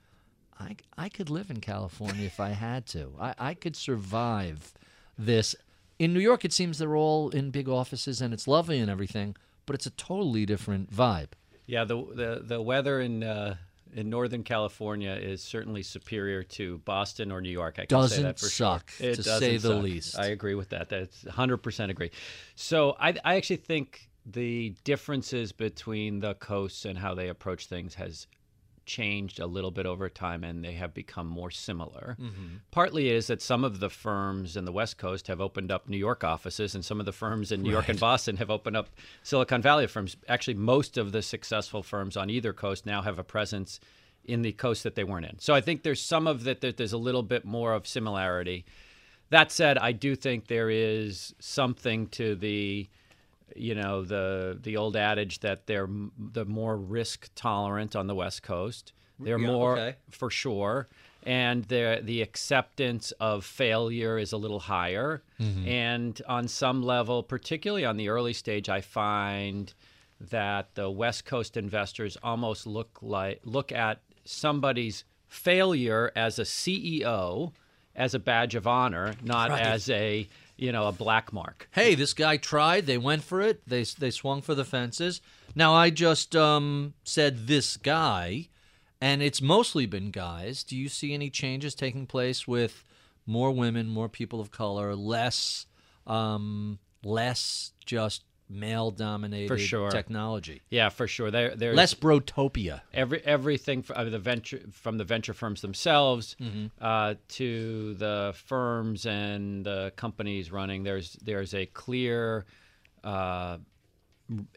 I, I could live in California if I had to. I, I could survive this. In New York, it seems they're all in big offices and it's lovely and everything, but it's a totally different vibe. Yeah, the the, the weather in uh, in Northern California is certainly superior to Boston or New York. I can doesn't say that for suck, sure. It to doesn't say the suck. least. I agree with that. That's 100% agree. So I, I actually think the differences between the coasts and how they approach things has changed a little bit over time and they have become more similar. Mm-hmm. Partly is that some of the firms in the West Coast have opened up New York offices and some of the firms in New York and Boston have opened up Silicon Valley firms. Actually, most of the successful firms on either coast now have a presence in the coast that they weren't in. So I think there's some of that that there's a little bit more of similarity. That said, I do think there is something to the you know the the old adage that they're the more risk tolerant on the West Coast. Mm, they're Yeah, more okay. for sure, and the the acceptance of failure is a little higher. Mm-hmm. And on some level, particularly on the early stage, I find that the West Coast investors almost look like look at somebody's failure as a CEO as a badge of honor, not Right. as a you know a black mark. hey, this guy tried. They went for it. They they swung for the fences. Now I just um, said this guy, and it's mostly been guys. Do you see any changes taking place with more women, more people of color, less um, less just male dominated sure. technology, Yeah, for sure. There, there's less brotopia? every everything from the venture from the venture firms themselves Mm-hmm. uh, to the firms and the companies running. There's there's a clear uh,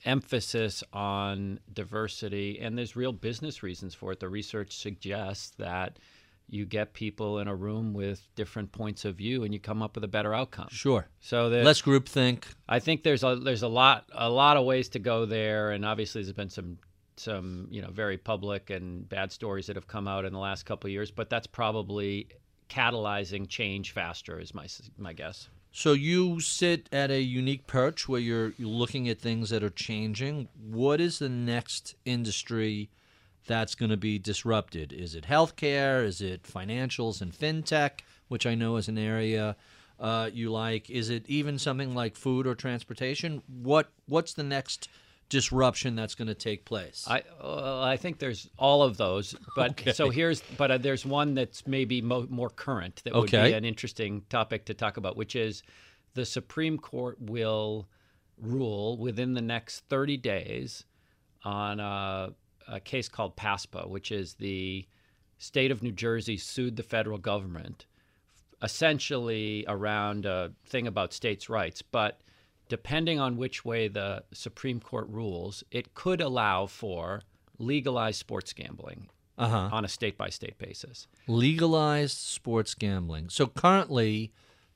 emphasis on diversity, and there's real business reasons for it. The research suggests that you get people in a room with different points of view, and you come up with a better outcome. Sure. So Less groupthink. I think there's a there's a lot a lot of ways to go there, and obviously there's been some some you know very public and bad stories that have come out in the last couple of years, but that's probably catalyzing change faster, is my my guess. So you sit at a unique perch where you're, you're looking at things that are changing. What is the next industry that's going to be disrupted? Is it healthcare? Is it financials and fintech, which I know is an area uh, you like? Is it even something like food or transportation? What What's the next disruption that's going to take place? I uh, I think there's all of those, but so here's but uh, there's one that's maybe mo- more current that would Okay. be an interesting topic to talk about, which is the Supreme Court will rule within the next 30 days on a, a case called PASPA, which is the state of New Jersey sued the federal government essentially around a thing about states' rights, but depending on which way the Supreme Court rules, it could allow for legalized sports gambling Uh-huh. on a state by state basis. Legalized sports gambling. So currently,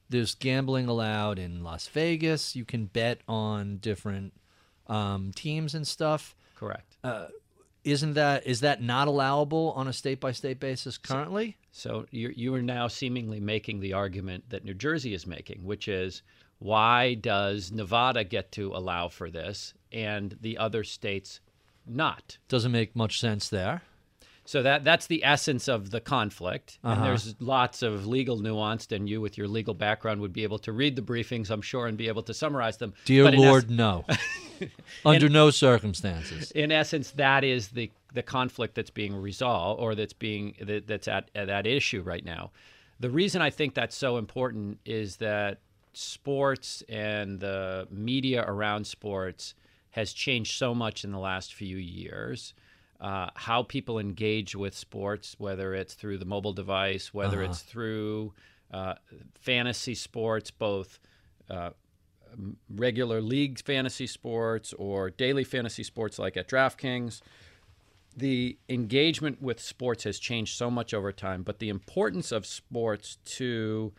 there's gambling allowed in Las Vegas. You can bet on different um, teams and stuff. Correct. Isn't that is that not allowable on a state by state basis currently? So you you are now seemingly making the argument that New Jersey is making, which is why does Nevada get to allow for this and the other states not? Doesn't make much sense there. So that that's the essence of the conflict. Uh-huh. And there's lots of legal nuance, and you, with your legal background, would be able to read the briefings, I'm sure, and be able to summarize them. Dear But Lord, ess- no. Under no circumstances. in essence, that is the the conflict that's being resolved, or that's being that, that's at, at that issue right now. The reason I think that's so important is that sports and the media around sports has changed so much in the last few years. Uh, how people engage with sports, whether it's through the mobile device, whether it's through uh, fantasy sports, both uh, regular league fantasy sports or daily fantasy sports like at DraftKings. The engagement with sports has changed so much over time, but the importance of sports to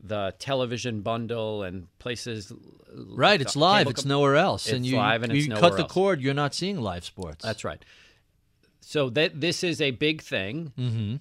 the television bundle and places Right, it's live. It's nowhere else. and you, live and you it's cut the else. cord, you're not seeing live sports. That's right. So that this is a big thing. Mm-hmm.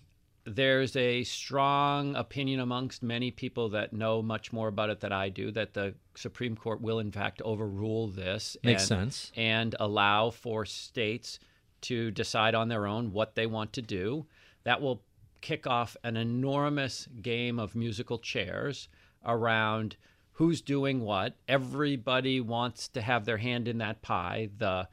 There's a strong opinion amongst many people that know much more about it than I do that the Supreme Court will, in fact, overrule this. Makes and, sense. And allow for states to decide on their own what they want to do. That will kick off an enormous game of musical chairs around who's doing what. Everybody wants to have their hand in that pie. The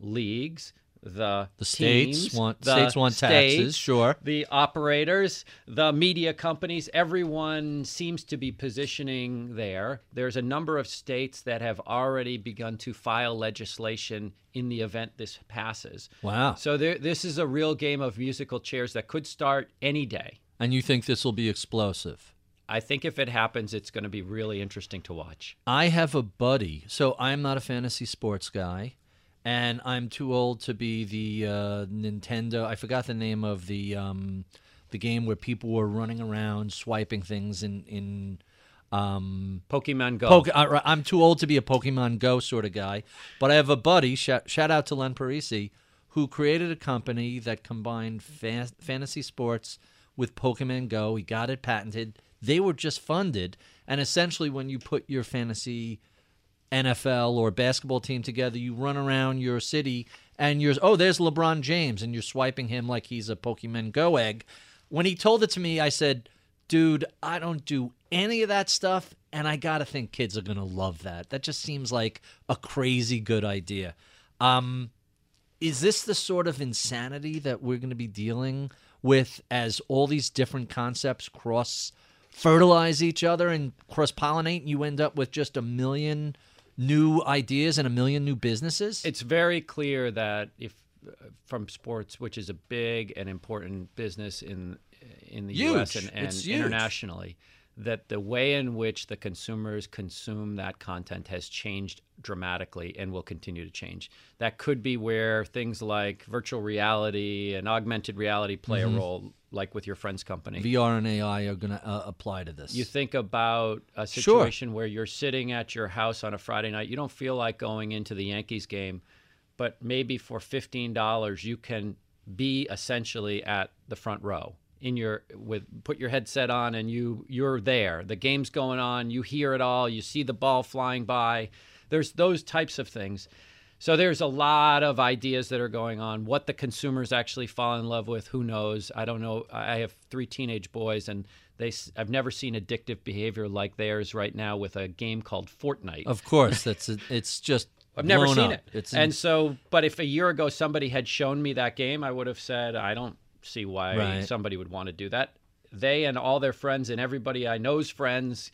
leagues, the The states teams, want- the states want taxes, states, sure. The operators, the media companies, everyone seems to be positioning there. There's a number of states that have already begun to file legislation in the event this passes. Wow. So there, this is a real game of musical chairs that could start any day. And you think this will be explosive? I think if it happens, it's going to be really interesting to watch. I have a buddy. So I'm not a fantasy sports guy, and I'm too old to be the uh, Nintendo. I forgot the name of the um, the game where people were running around swiping things in in. Um, Pokemon Go. Poke- I- I'm too old to be a Pokemon Go sort of guy, but I have a buddy. Shout, shout out to Len Parisi, who created a company that combined fa- fantasy sports with Pokemon Go. He got it patented. They were just funded, and essentially, when you put your fantasy NFL or basketball team together, you run around your city and you're oh, there's LeBron James, and you're swiping him like he's a Pokemon Go egg. When he told it to me, I said, dude, I don't do any of that stuff, and I gotta think kids are gonna love that. That just seems like a crazy good idea. Um, is this the sort of insanity that we're going to be dealing with as all these different concepts cross fertilize each other and cross pollinate and you end up with just a million new ideas and a million new businesses it's very clear that if uh, from sports, which is a big and important business in in the U.S. And, and huge. internationally, that the way in which the consumers consume that content has changed dramatically and will continue to change. That could be where things like virtual reality and augmented reality play Mm-hmm. a role, like with your friend's company. vr and ai are going to uh, apply to this You think about a Sure. situation where you're sitting at your house on a Friday night. You don't feel like going into the Yankees game, but maybe for fifteen dollars you can be essentially at the front row in your with put your headset on and you you're there. The game's going on. You hear it all. You see the ball flying by. There's those types of things. So there's a lot of ideas that are going on. What the consumers actually fall in love with, who knows? I don't know. I have three teenage boys, and they I've never seen addictive behavior like theirs right now with a game called Fortnite. of course that's a, it's just I've never seen up. it. it's and so, but if a year ago somebody had shown me that game, I would have said, I don't see why Right. somebody would want to do that. They and all their friends and everybody I know's friends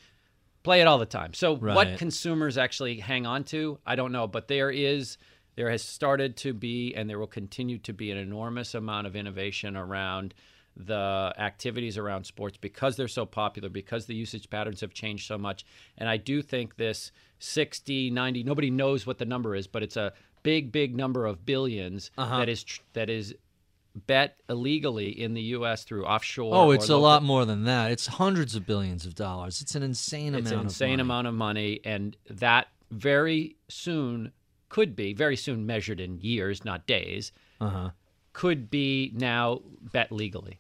play it all the time. So Right. what consumers actually hang on to, I don't know, but there is there has started to be and there will continue to be an enormous amount of innovation around the activities around sports because they're so popular, because the usage patterns have changed so much. And I do think this 60, 90, nobody knows what the number is, but it's a big, big number of 1000000000s Uh-huh. that is tr- that is bet illegally in the U.S. through offshore. Oh, it's a lot more than that. It's hundreds of billions of dollars. It's an insane It's amount It's an of insane money. amount of money, and that very soon could be very soon measured in years, not days. Uh-huh. Could be now bet legally.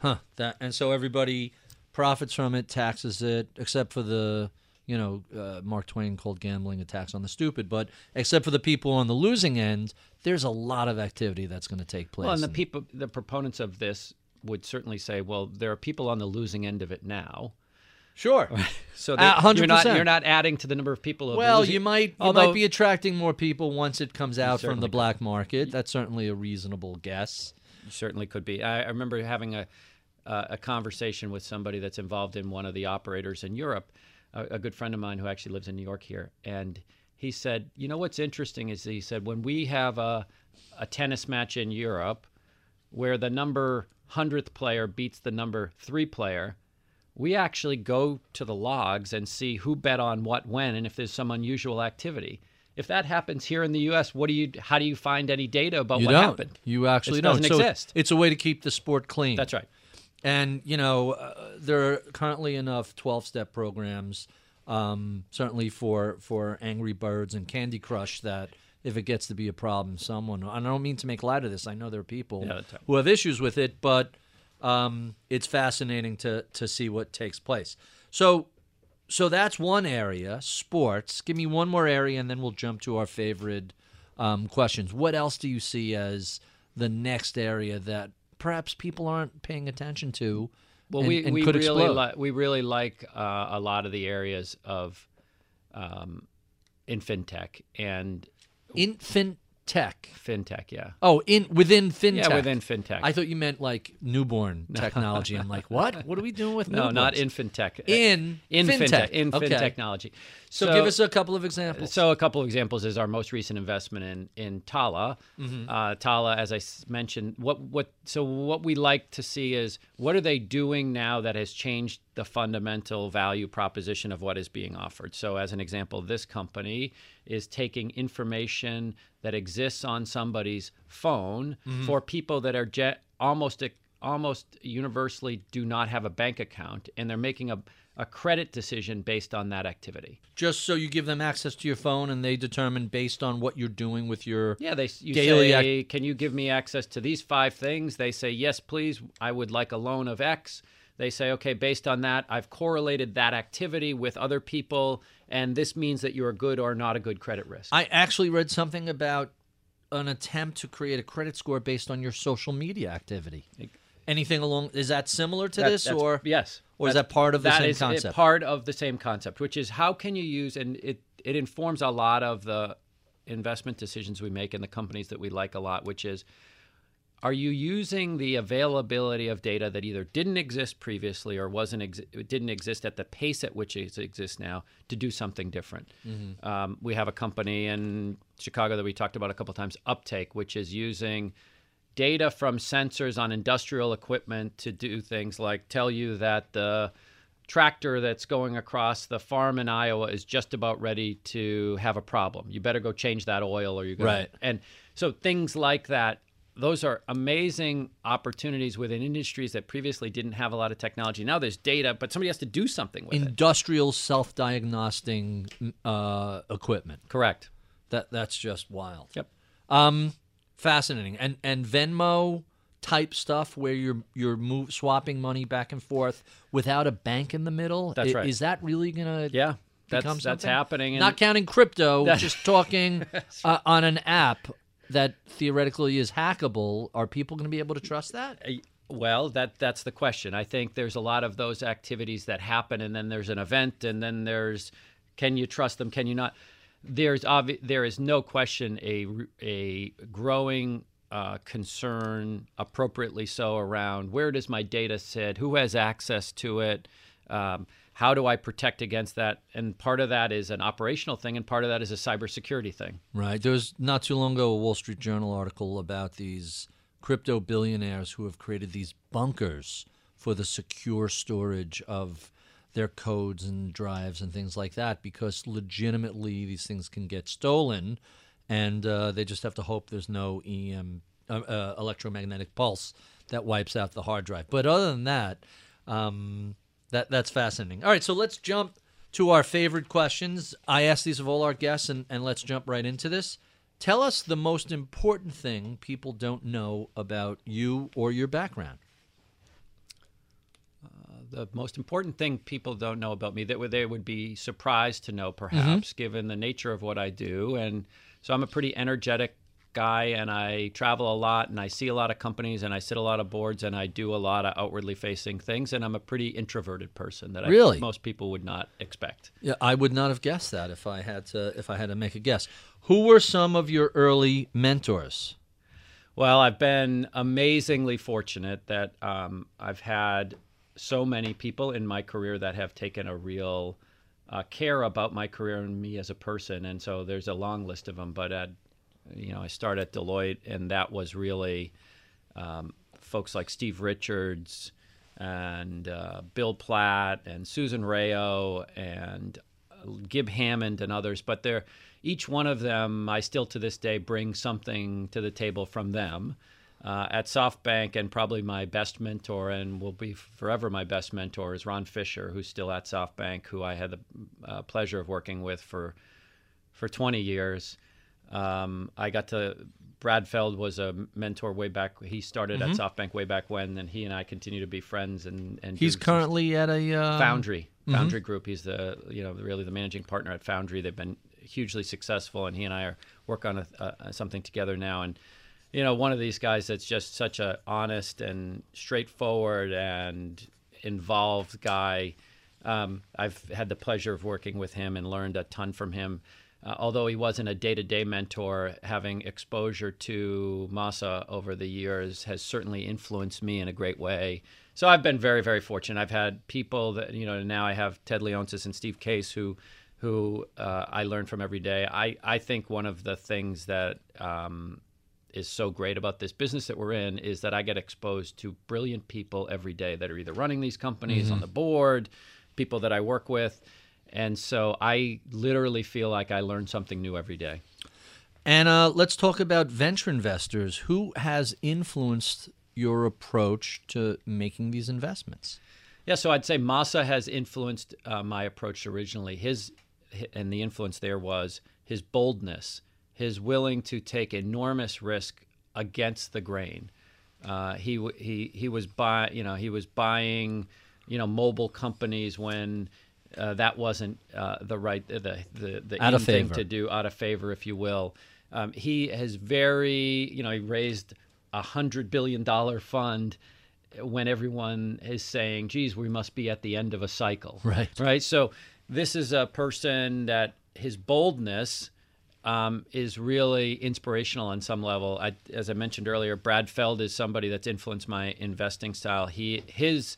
Huh. That and so everybody profits from it, taxes it, except for the you know uh, Mark Twain called gambling a tax on the stupid. But except for the people on the losing end, there's a lot of activity that's going to take place. Well, and the And- people, the proponents of this would certainly say, well, there are people on the losing end of it now. sure. So they, hundred you're not you're not adding to the number of people. Of Well, losing- you might you although- might be attracting more people once it comes out from the black market. That's certainly a reasonable guess. certainly could be. I, I remember having a uh, a conversation with somebody that's involved in one of the operators in Europe, a, a good friend of mine who actually lives in New York here, and he said, you know what's interesting is he said when we have a a tennis match in Europe where the number hundredth player beats the number three player. We actually go to the logs and see who bet on what when and if there's some unusual activity. If that happens here in the U.S., what do you? How do you find any data about You what don't. happened? You actually It don't. doesn't So exist. It's a way to keep the sport clean. That's right. And you know, uh, there are currently enough twelve-step programs, um, certainly for for Angry Birds and Candy Crush, that if it gets to be a problem, someone. I don't mean to make light of this. I know there are people Yeah, who have issues with it, but um, it's fascinating to to see what takes place. So, so that's one area, sports. Give me one more area, and then we'll jump to our favorite um, questions. What else do you see as the next area that perhaps people aren't paying attention to? Well, and, we, and we could really li- we really like uh, a lot of the areas of um, in fintech and infant tech. fintech. Yeah, Oh, in within fintech. yeah, within fintech. I thought you meant like newborn technology. I'm like, what? What are we doing with no, newborns? not in fintech. In in fintech. in Okay. technology. So, give us a couple of examples. So a couple of examples is our most recent investment in in Tala. Mm-hmm. Uh, Tala, as I mentioned, what what so what we like to see is what are they doing now that has changed the fundamental value proposition of what is being offered. So as an example, this company is taking information that exists on somebody's phone Mm-hmm. for people that are je- almost almost universally do not have a bank account, and they're making a a credit decision based on that activity. Just so you give them access to your phone, and they determine based on what you're doing with your Yeah, they you Daily say, "Can you give me access to these five things?" They say, "Yes, please. I would like a loan of X." They say, "Okay, based on that, I've correlated that activity with other people, and this means that you're a good or not a good credit risk." I actually read something about an attempt to create a credit score based on your social media activity. Anything along is that similar to That- this or yes, or is that part of the that same is, concept? part of the same concept, which is how can you use and it it informs a lot of the investment decisions we make in the companies that we like a lot, which is are you using the availability of data that either didn't exist previously or wasn't ex- didn't exist at the pace at which it exists now to do something different? Um, we have a company in Chicago that we talked about a couple times, Uptake, which is using data from sensors on industrial equipment to do things like tell you that the tractor that's going across the farm in Iowa is just about ready to have a problem. You better go change that oil or you're going Right. And so things like that, those are amazing opportunities within industries that previously didn't have a lot of technology. Now there's data, but somebody has to do something with it. Industrial self-diagnosing uh, equipment. Correct. That that's just wild. Yep. Um, fascinating. And and Venmo type stuff where you're you're move, swapping money back and forth without a bank in the middle. That's I- right. Is that really gonna Yeah. That's, that's happening. Not counting crypto, just talking uh, on an app that theoretically is hackable. Are people going to be able to trust that? Uh, Well, that that's the question. I think there's a lot of those activities that happen, and then there's an event, and then there's can you trust them? Can you not? There's obvi- there is no question a a growing uh, concern, appropriately so, around where does my data sit? Who has access to it? Um, how do I protect against that? And part of that is an operational thing, and part of that is a cybersecurity thing. Right. There was not too long ago a Wall Street Journal article about these crypto billionaires who have created these bunkers for the secure storage of their codes and drives and things like that because legitimately these things can get stolen and uh, they just have to hope there's no EM uh, uh, electromagnetic pulse that wipes out the hard drive. But other than that, um, that that's fascinating. All right, so let's jump to our favorite questions. I ask these of all our guests, and, and let's jump right into this. Tell us the most important thing people don't know about you or your background. The most important thing people don't know about me that they would be surprised to know, perhaps, mm-hmm. given the nature of what I do. And so I'm a pretty energetic guy and I travel a lot and I see a lot of companies and I sit a lot of boards and I do a lot of outwardly facing things and I'm a pretty introverted person that really? Most people would not expect. Yeah, I would not have guessed that if I had to if I had to make a guess. Who were some of your early mentors? Well, I've been amazingly fortunate that um, I've had so many people in my career that have taken a real uh, care about my career and me as a person. And so there's a long list of them. But at you know, I started at Deloitte, and that was really um, folks like Steve Richards and uh, Bill Platt and Susan Rayo and uh, Gib Hammond and others. But they're each one of them, I still to this day bring something to the table from them. Uh, at SoftBank, and probably my best mentor, and will be forever my best mentor, is Ron Fisher, who's still at SoftBank, who I had the uh, pleasure of working with for for 20 years. Um, I got to Brad Feld was a mentor way back. He started mm-hmm. at SoftBank way back when, and he and I continue to be friends. And, and he's currently at a uh... Foundry Foundry mm-hmm. Group. He's the you know really the managing partner at Foundry. They've been hugely successful, and he and I are work on a, a, something together now. And you know, one of these guys that's just such a honest and straightforward and involved guy. Um, I've had the pleasure of working with him and learned a ton from him uh, although he wasn't a day-to-day mentor, having exposure to Masa over the years has certainly influenced me in a great way. So I've been very, very fortunate. I've had people that you know now I have Ted Leonsis and Steve Case who who uh, I learn from every day. I, I think one of the things that um, is so great about this business that we're in is that I get exposed to brilliant people every day that are either running these companies mm-hmm. on the board, people that I work with and so I literally feel like I learn something new every day. And uh, let's talk about venture investors. Who has influenced your approach to making these investments? Yeah, so I'd say Masa has influenced uh, my approach originally. His and the influence there was his boldness, his willing to take enormous risk against the grain. Uh, he he he was buy you know he was buying you know mobile companies when uh, that wasn't uh, the right the the, the out thing to do out of favor, if you will. Um, he has very you know he raised a hundred billion dollar fund when everyone is saying, "Geez, we must be at the end of a cycle." Right. Right. So this is a person that his boldness. Um, is really inspirational on some level. I, as I mentioned earlier, Brad Feld is somebody that's influenced my investing style. He his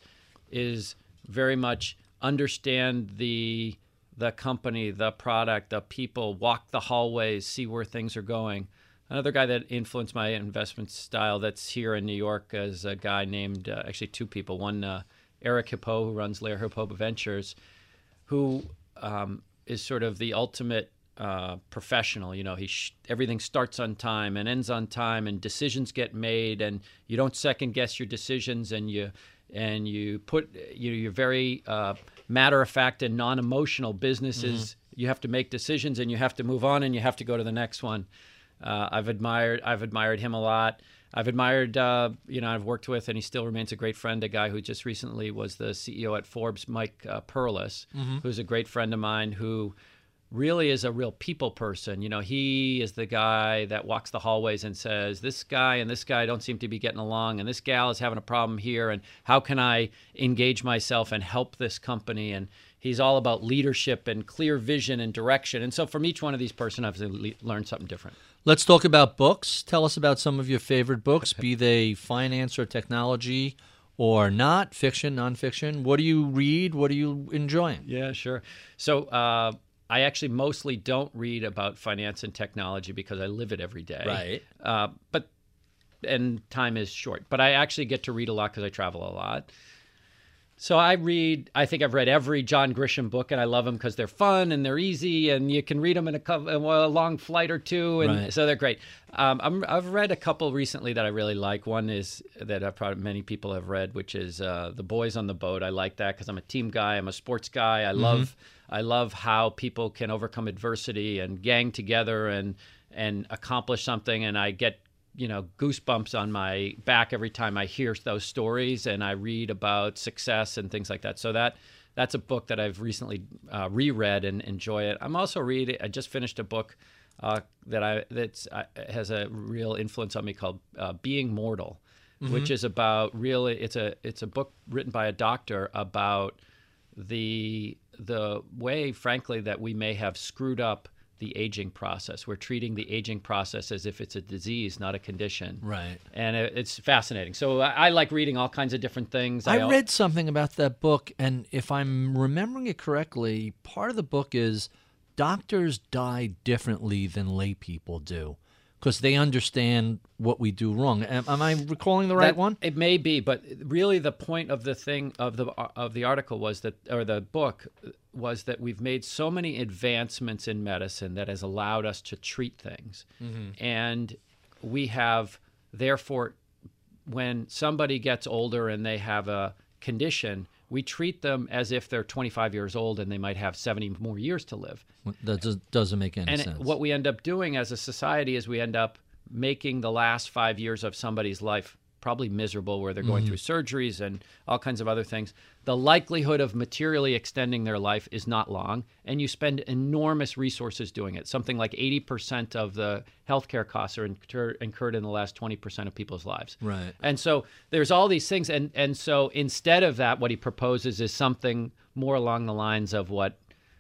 is very much understand the the company, the product, the people, walk the hallways, see where things are going. Another guy that influenced my investment style that's here in New York is a guy named uh, actually two people. One uh, Eric Hippeau who runs Lerer Hippeau Ventures, who um, is sort of the ultimate uh, professional. You know, he sh- everything starts on time and ends on time, and decisions get made, and you don't second guess your decisions, and you and you put you know, you're very uh, matter of fact and non emotional businesses. Mm-hmm. You have to make decisions and you have to move on and you have to go to the next one. Uh, I've admired I've admired him a lot. I've admired uh, you know I've worked with and he still remains a great friend. A guy who just recently was the CEO at Forbes, Mike uh, Perlis, mm-hmm. who's a great friend of mine who really is a real people person. You know, he is the guy that walks the hallways and says, This guy and this guy don't seem to be getting along, and this gal is having a problem here, and how can I engage myself and help this company? And he's all about leadership and clear vision and direction. And so from each one of these person, I've learned something different. Let's talk about books. Tell us about some of your favorite books, be they finance or technology or not, fiction, nonfiction. What do you read? What are you enjoying? Yeah, sure. So, uh, I actually mostly don't read about finance and technology because I live it every day. Right. Uh, but and time is short. But I actually get to read a lot because I travel a lot. So I read. I think I've read every John Grisham book, and I love them because they're fun and they're easy, and you can read them in a, couple, a long flight or two, and Right. so they're great. Um, i have read a couple recently that I really like. One is that I've probably many people have read, which is uh, "The Boys on the Boat." I like that because I'm a team guy. I'm a sports guy. I love I love how people can overcome adversity and gang together and and accomplish something. And I get you know goosebumps on my back every time I hear those stories and I read about success and things like that. So that that's a book that I've recently uh, reread and enjoy it. I'm also reading. I just finished a book uh, that I that's uh, has a real influence on me called uh, Being Mortal, which is about really it's a it's a book written by a doctor about the the way, frankly, that we may have screwed up the aging process. We're treating the aging process as if it's a disease, not a condition. Right. And it, it's fascinating. So I, I like reading all kinds of different things. I al- read something about that book, and if I'm remembering it correctly, part of the book is doctors die differently than lay people do because they understand what we do wrong. Am, am I recalling the right That- one? It may be, but really the point of the thing of the of the article was that, or the book was that we've made so many advancements in medicine that has allowed us to treat things, mm-hmm. and we have therefore, when somebody gets older and they have a condition. We treat them as if they're 25 years old and they might have 70 more years to live. That does, doesn't make any And sense. what we end up doing as a society is we end up making the last five years of somebody's life probably miserable, where they're going Mm-hmm. through surgeries and all kinds of other things. The likelihood of materially extending their life is not long, and you spend enormous resources doing it. Something like 80% of the healthcare costs are incur- incurred in the last 20% of people's lives. Right. And so there's all these things, and and so instead of that, what he proposes is something more along the lines of what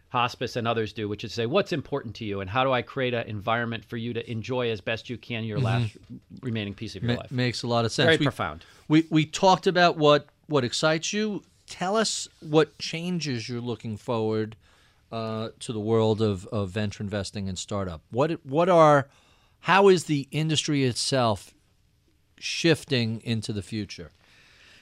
hospice and others do, which is say, what's important to you, and how do I create an environment for you to enjoy as best you can your last remaining piece of your Ma- life. makes a lot of sense. Very we, profound. We we talked about what what excites you. Tell us what changes you're looking forward uh, to the world of, of venture investing and startup. What what are how is the industry itself shifting into the future?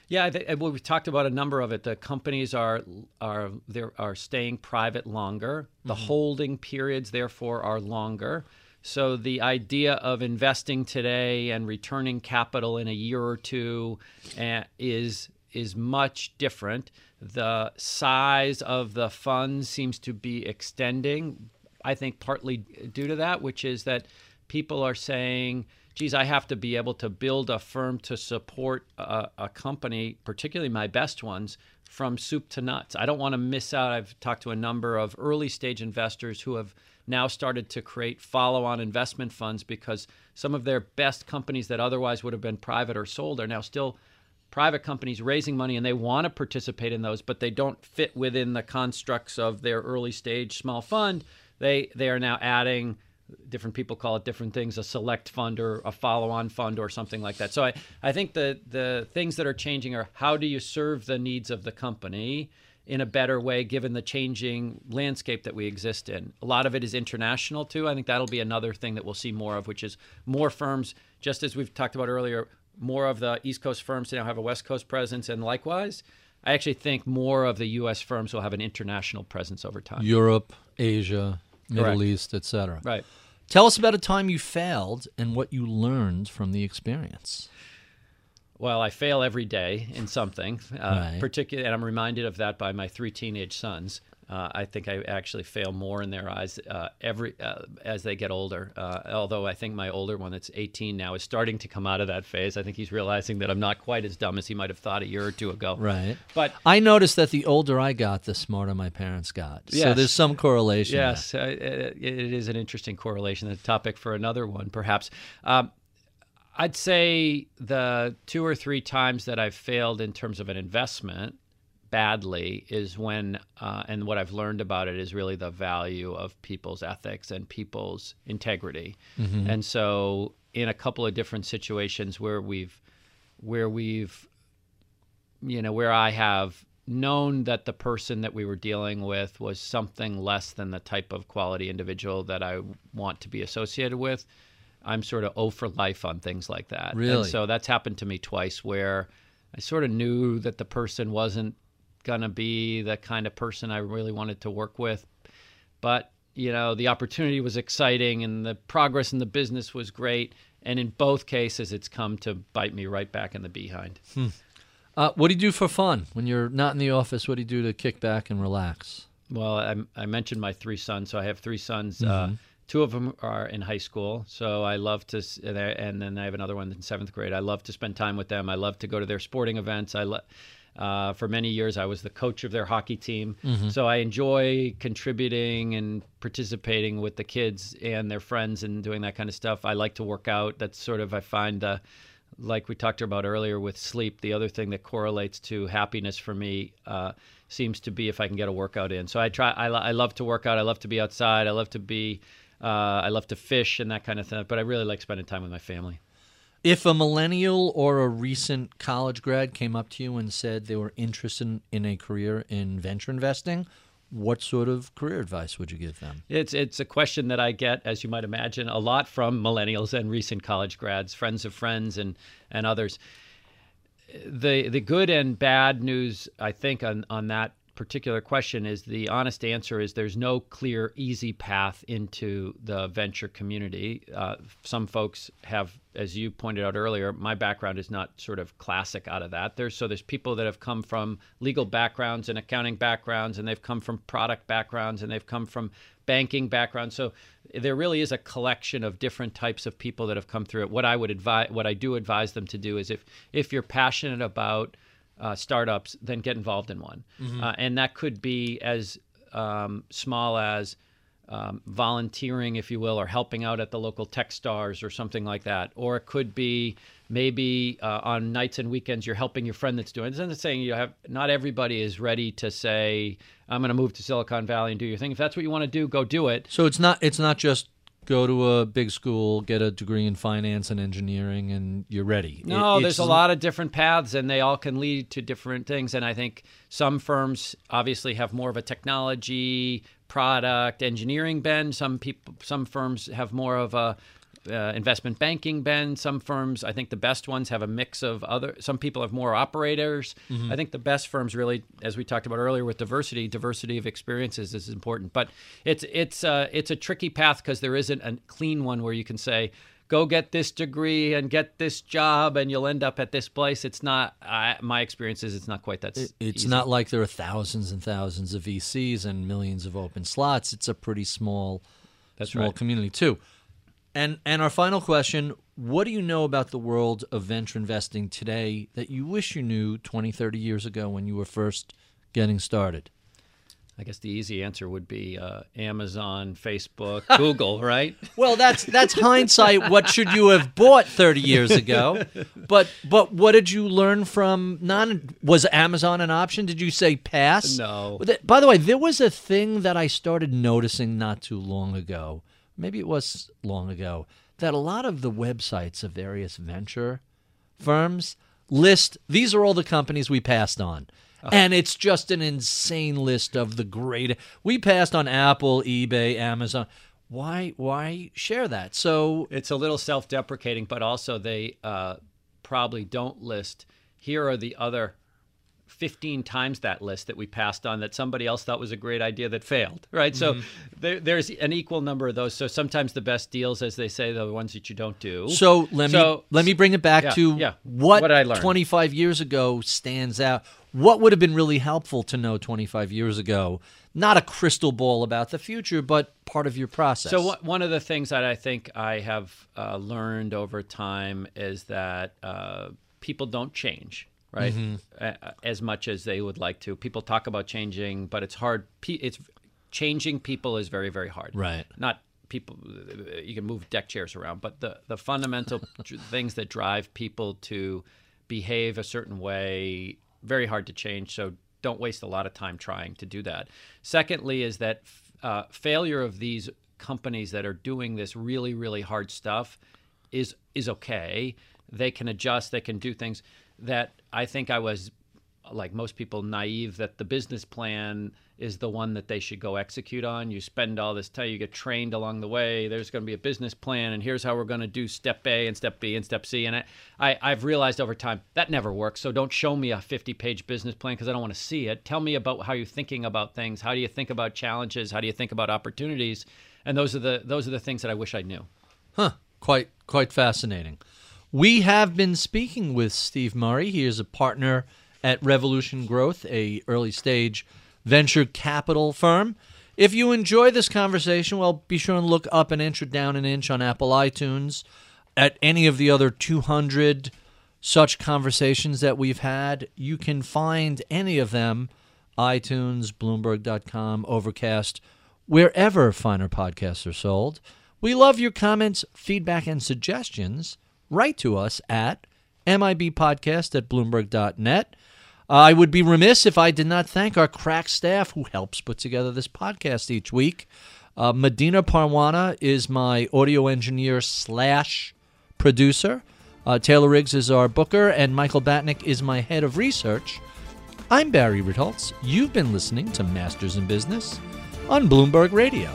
Yeah, well, we've talked about a number of it. The companies are are they are staying private longer. The holding periods, therefore, are longer. So the idea of investing today and returning capital in a year or two uh, is is much different. The size of the funds seems to be extending. I think partly due to that, which is that people are saying, geez, I have to be able to build a firm to support a, a company, particularly my best ones, from soup to nuts. I don't want to miss out. I've talked to a number of early stage investors who have now started to create follow on investment funds because some of their best companies that otherwise would have been private or sold are now still private companies raising money and they want to participate in those, but they don't fit within the constructs of their early stage small fund. They they are now adding different people call it different things, a select fund or a follow-on fund or something like that. So I, I think the the things that are changing are how do you serve the needs of the company in a better way given the changing landscape that we exist in. A lot of it is international too. I think that'll be another thing that we'll see more of, which is more firms, just as we've talked about earlier, more of the East Coast firms now have a West Coast presence, and likewise, I actually think more of the U.S. firms will have an international presence over time. Europe, Asia, Middle Correct. East, etc. Right. Tell us about a time you failed and what you learned from the experience. Well, I fail every day in something, uh, Right. particularly, and I'm reminded of that by my three teenage sons. Uh, I think I actually fail more in their eyes uh, every uh, as they get older. Uh, although I think my older one, that's 18 now, is starting to come out of that phase. I think he's realizing that I'm not quite as dumb as he might have thought a year or two ago. Right. But I noticed that the older I got, the smarter my parents got. So there's some correlation. Yes, uh, it it is an interesting correlation. The topic for another one, perhaps. Um, I'd say the two or three times that I've failed in terms of an investment badly is when, uh, and what I've learned about it is really the value of people's ethics and people's integrity. And so, in a couple of different situations where we've, where we've you know, where I have known that the person that we were dealing with was something less than the type of quality individual that I want to be associated with. I'm sort of O for life on things like that. Really? And so that's happened to me twice where I sort of knew that the person wasn't going to be the kind of person I really wanted to work with. But, you know, the opportunity was exciting and the progress in the business was great. And in both cases, it's come to bite me right back in the behind. Hmm. Uh, what do you do for fun when you're not in the office? What do you do to kick back and relax? Well, I, I mentioned my three sons. So I have three sons. Uh, mm-hmm. Uh, two of them are in high school. So I love to, and then I have another one in seventh grade. I love to spend time with them. I love to go to their sporting events. I love. Uh, for many years, I was the coach of their hockey team. Mm-hmm. So I enjoy contributing and participating with the kids and their friends and doing that kind of stuff. I like to work out. That's sort of, I find, uh, like we talked about earlier with sleep, the other thing that correlates to happiness for me uh, seems to be if I can get a workout in. So I try, I, I love to work out. I love to be outside. I love to be, uh, I love to fish and that kind of thing. But I really like spending time with my family. If a millennial or a recent college grad came up to you and said they were interested in a career in venture investing, what sort of career advice would you give them? It's it's a question that I get, as you might imagine, a lot from millennials and recent college grads, friends of friends, and and others. The the good and bad news, I think, on on that particular question is the honest answer is there's no clear, easy path into the venture community. Uh, some folks have, as you pointed out earlier, my background is not sort of classic out of that. There's so there's people that have come from legal backgrounds and accounting backgrounds, and they've come from product backgrounds, and they've come from banking backgrounds. So there really is a collection of different types of people that have come through it. What I would advise, what I do advise them to do is if if you're passionate about uh, startups, then get involved in one. Mm-hmm. Uh, and that could be as um, small as um, volunteering, if you will, or helping out at the local Techstars or something like that. Or it could be maybe uh, on nights and weekends you're helping your friend that's doing it. It's not saying you have, not everybody is ready to say, I'm going to move to Silicon Valley and do your thing. If that's what you want to do, go do it. So it's not, it's not just go to a big school, get a degree in finance and engineering, and you're ready. No, it, there's a lot of different paths, and they all can lead to different things. And I think some firms obviously have more of a technology, product, engineering bend. Some people, some firms have more of a uh, investment banking bend. Some firms, I think the best ones have a mix of other. Some people have more operators. Mm-hmm. I think the best firms really, as we talked about earlier with diversity, diversity of experiences is important. But it's it's uh, it's a tricky path because there isn't a clean one where you can say. Go get this degree and get this job, and you'll end up at this place. It's not. I, my experience is it's not quite that. It, it's easy. not like there are thousands and thousands of VCs and millions of open slots. It's a pretty small, That's small right. community too. And and our final question, what do you know about the world of venture investing today that you wish you knew 20, 30 years ago when you were first getting started? I guess the easy answer would be uh, Amazon, Facebook, Google, right? Well, that's that's hindsight. What should you have bought 30 years ago? But but what did you learn from non? Was Amazon an option? Did you say pass? No. By the way, there was a thing that I started noticing not too long ago maybe it was long ago, that a lot of the websites of various venture firms list these are all the companies we passed on. Uh-huh. And it's just an insane list of the great. We passed on Apple, eBay, Amazon. Why? Why share that? So it's a little self-deprecating, but also they uh, probably don't list. Here are the other 15 times that list that we passed on that somebody else thought was a great idea that failed, right? Mm-hmm. So there, there's an equal number of those. So sometimes the best deals, as they say, are the ones that you don't do. So let so, me let me bring it back yeah, to yeah. what, what I learned. 25 years ago stands out. What would have been really helpful to know 25 years ago? Not a crystal ball about the future, but part of your process. So one of the things that I think I have uh, learned over time is that uh, people don't change right? Mm-hmm. as much as they would like to. People talk about changing, but it's hard. It's changing people is very very hard. Right. Not people. You can move deck chairs around, but the the fundamental things that drive people to behave a certain way very hard to change. So don't waste a lot of time trying to do that. Secondly, is that uh, failure of these companies that are doing this really really hard stuff is is okay. They can adjust. They can do things that I think I was like most people, naive that the business plan is the one that they should go execute on. You spend all this time, you get trained along the way. There's going to be a business plan, and here's how we're going to do step A and step B and step C. And I, I, I've realized over time that never works. So don't show me a 50 page business plan because I don't want to see it. Tell me about how you're thinking about things. How do you think about challenges? How do you think about opportunities? And those are the those are the things that I wish I knew. Huh. Quite quite fascinating. We have been speaking with Steve Murray. He is a partner at Revolution Growth, a early stage venture capital firm. If you enjoy this conversation, well, be sure and look up an inch or down an inch on Apple iTunes at any of the other 200 such conversations that we've had. You can find any of them iTunes, Bloomberg.com, Overcast, wherever finer podcasts are sold. We love your comments, feedback, and suggestions. Write to us at MIBpodcast at Bloomberg.net. Uh, I would be remiss if I did not thank our crack staff who helps put together this podcast each week. Uh, Medina Parwana is my audio engineer slash producer. Uh, Taylor Riggs is our booker, and Michael Batnick is my head of research. I'm Barry Ritholtz. You've been listening to Masters in Business on Bloomberg Radio.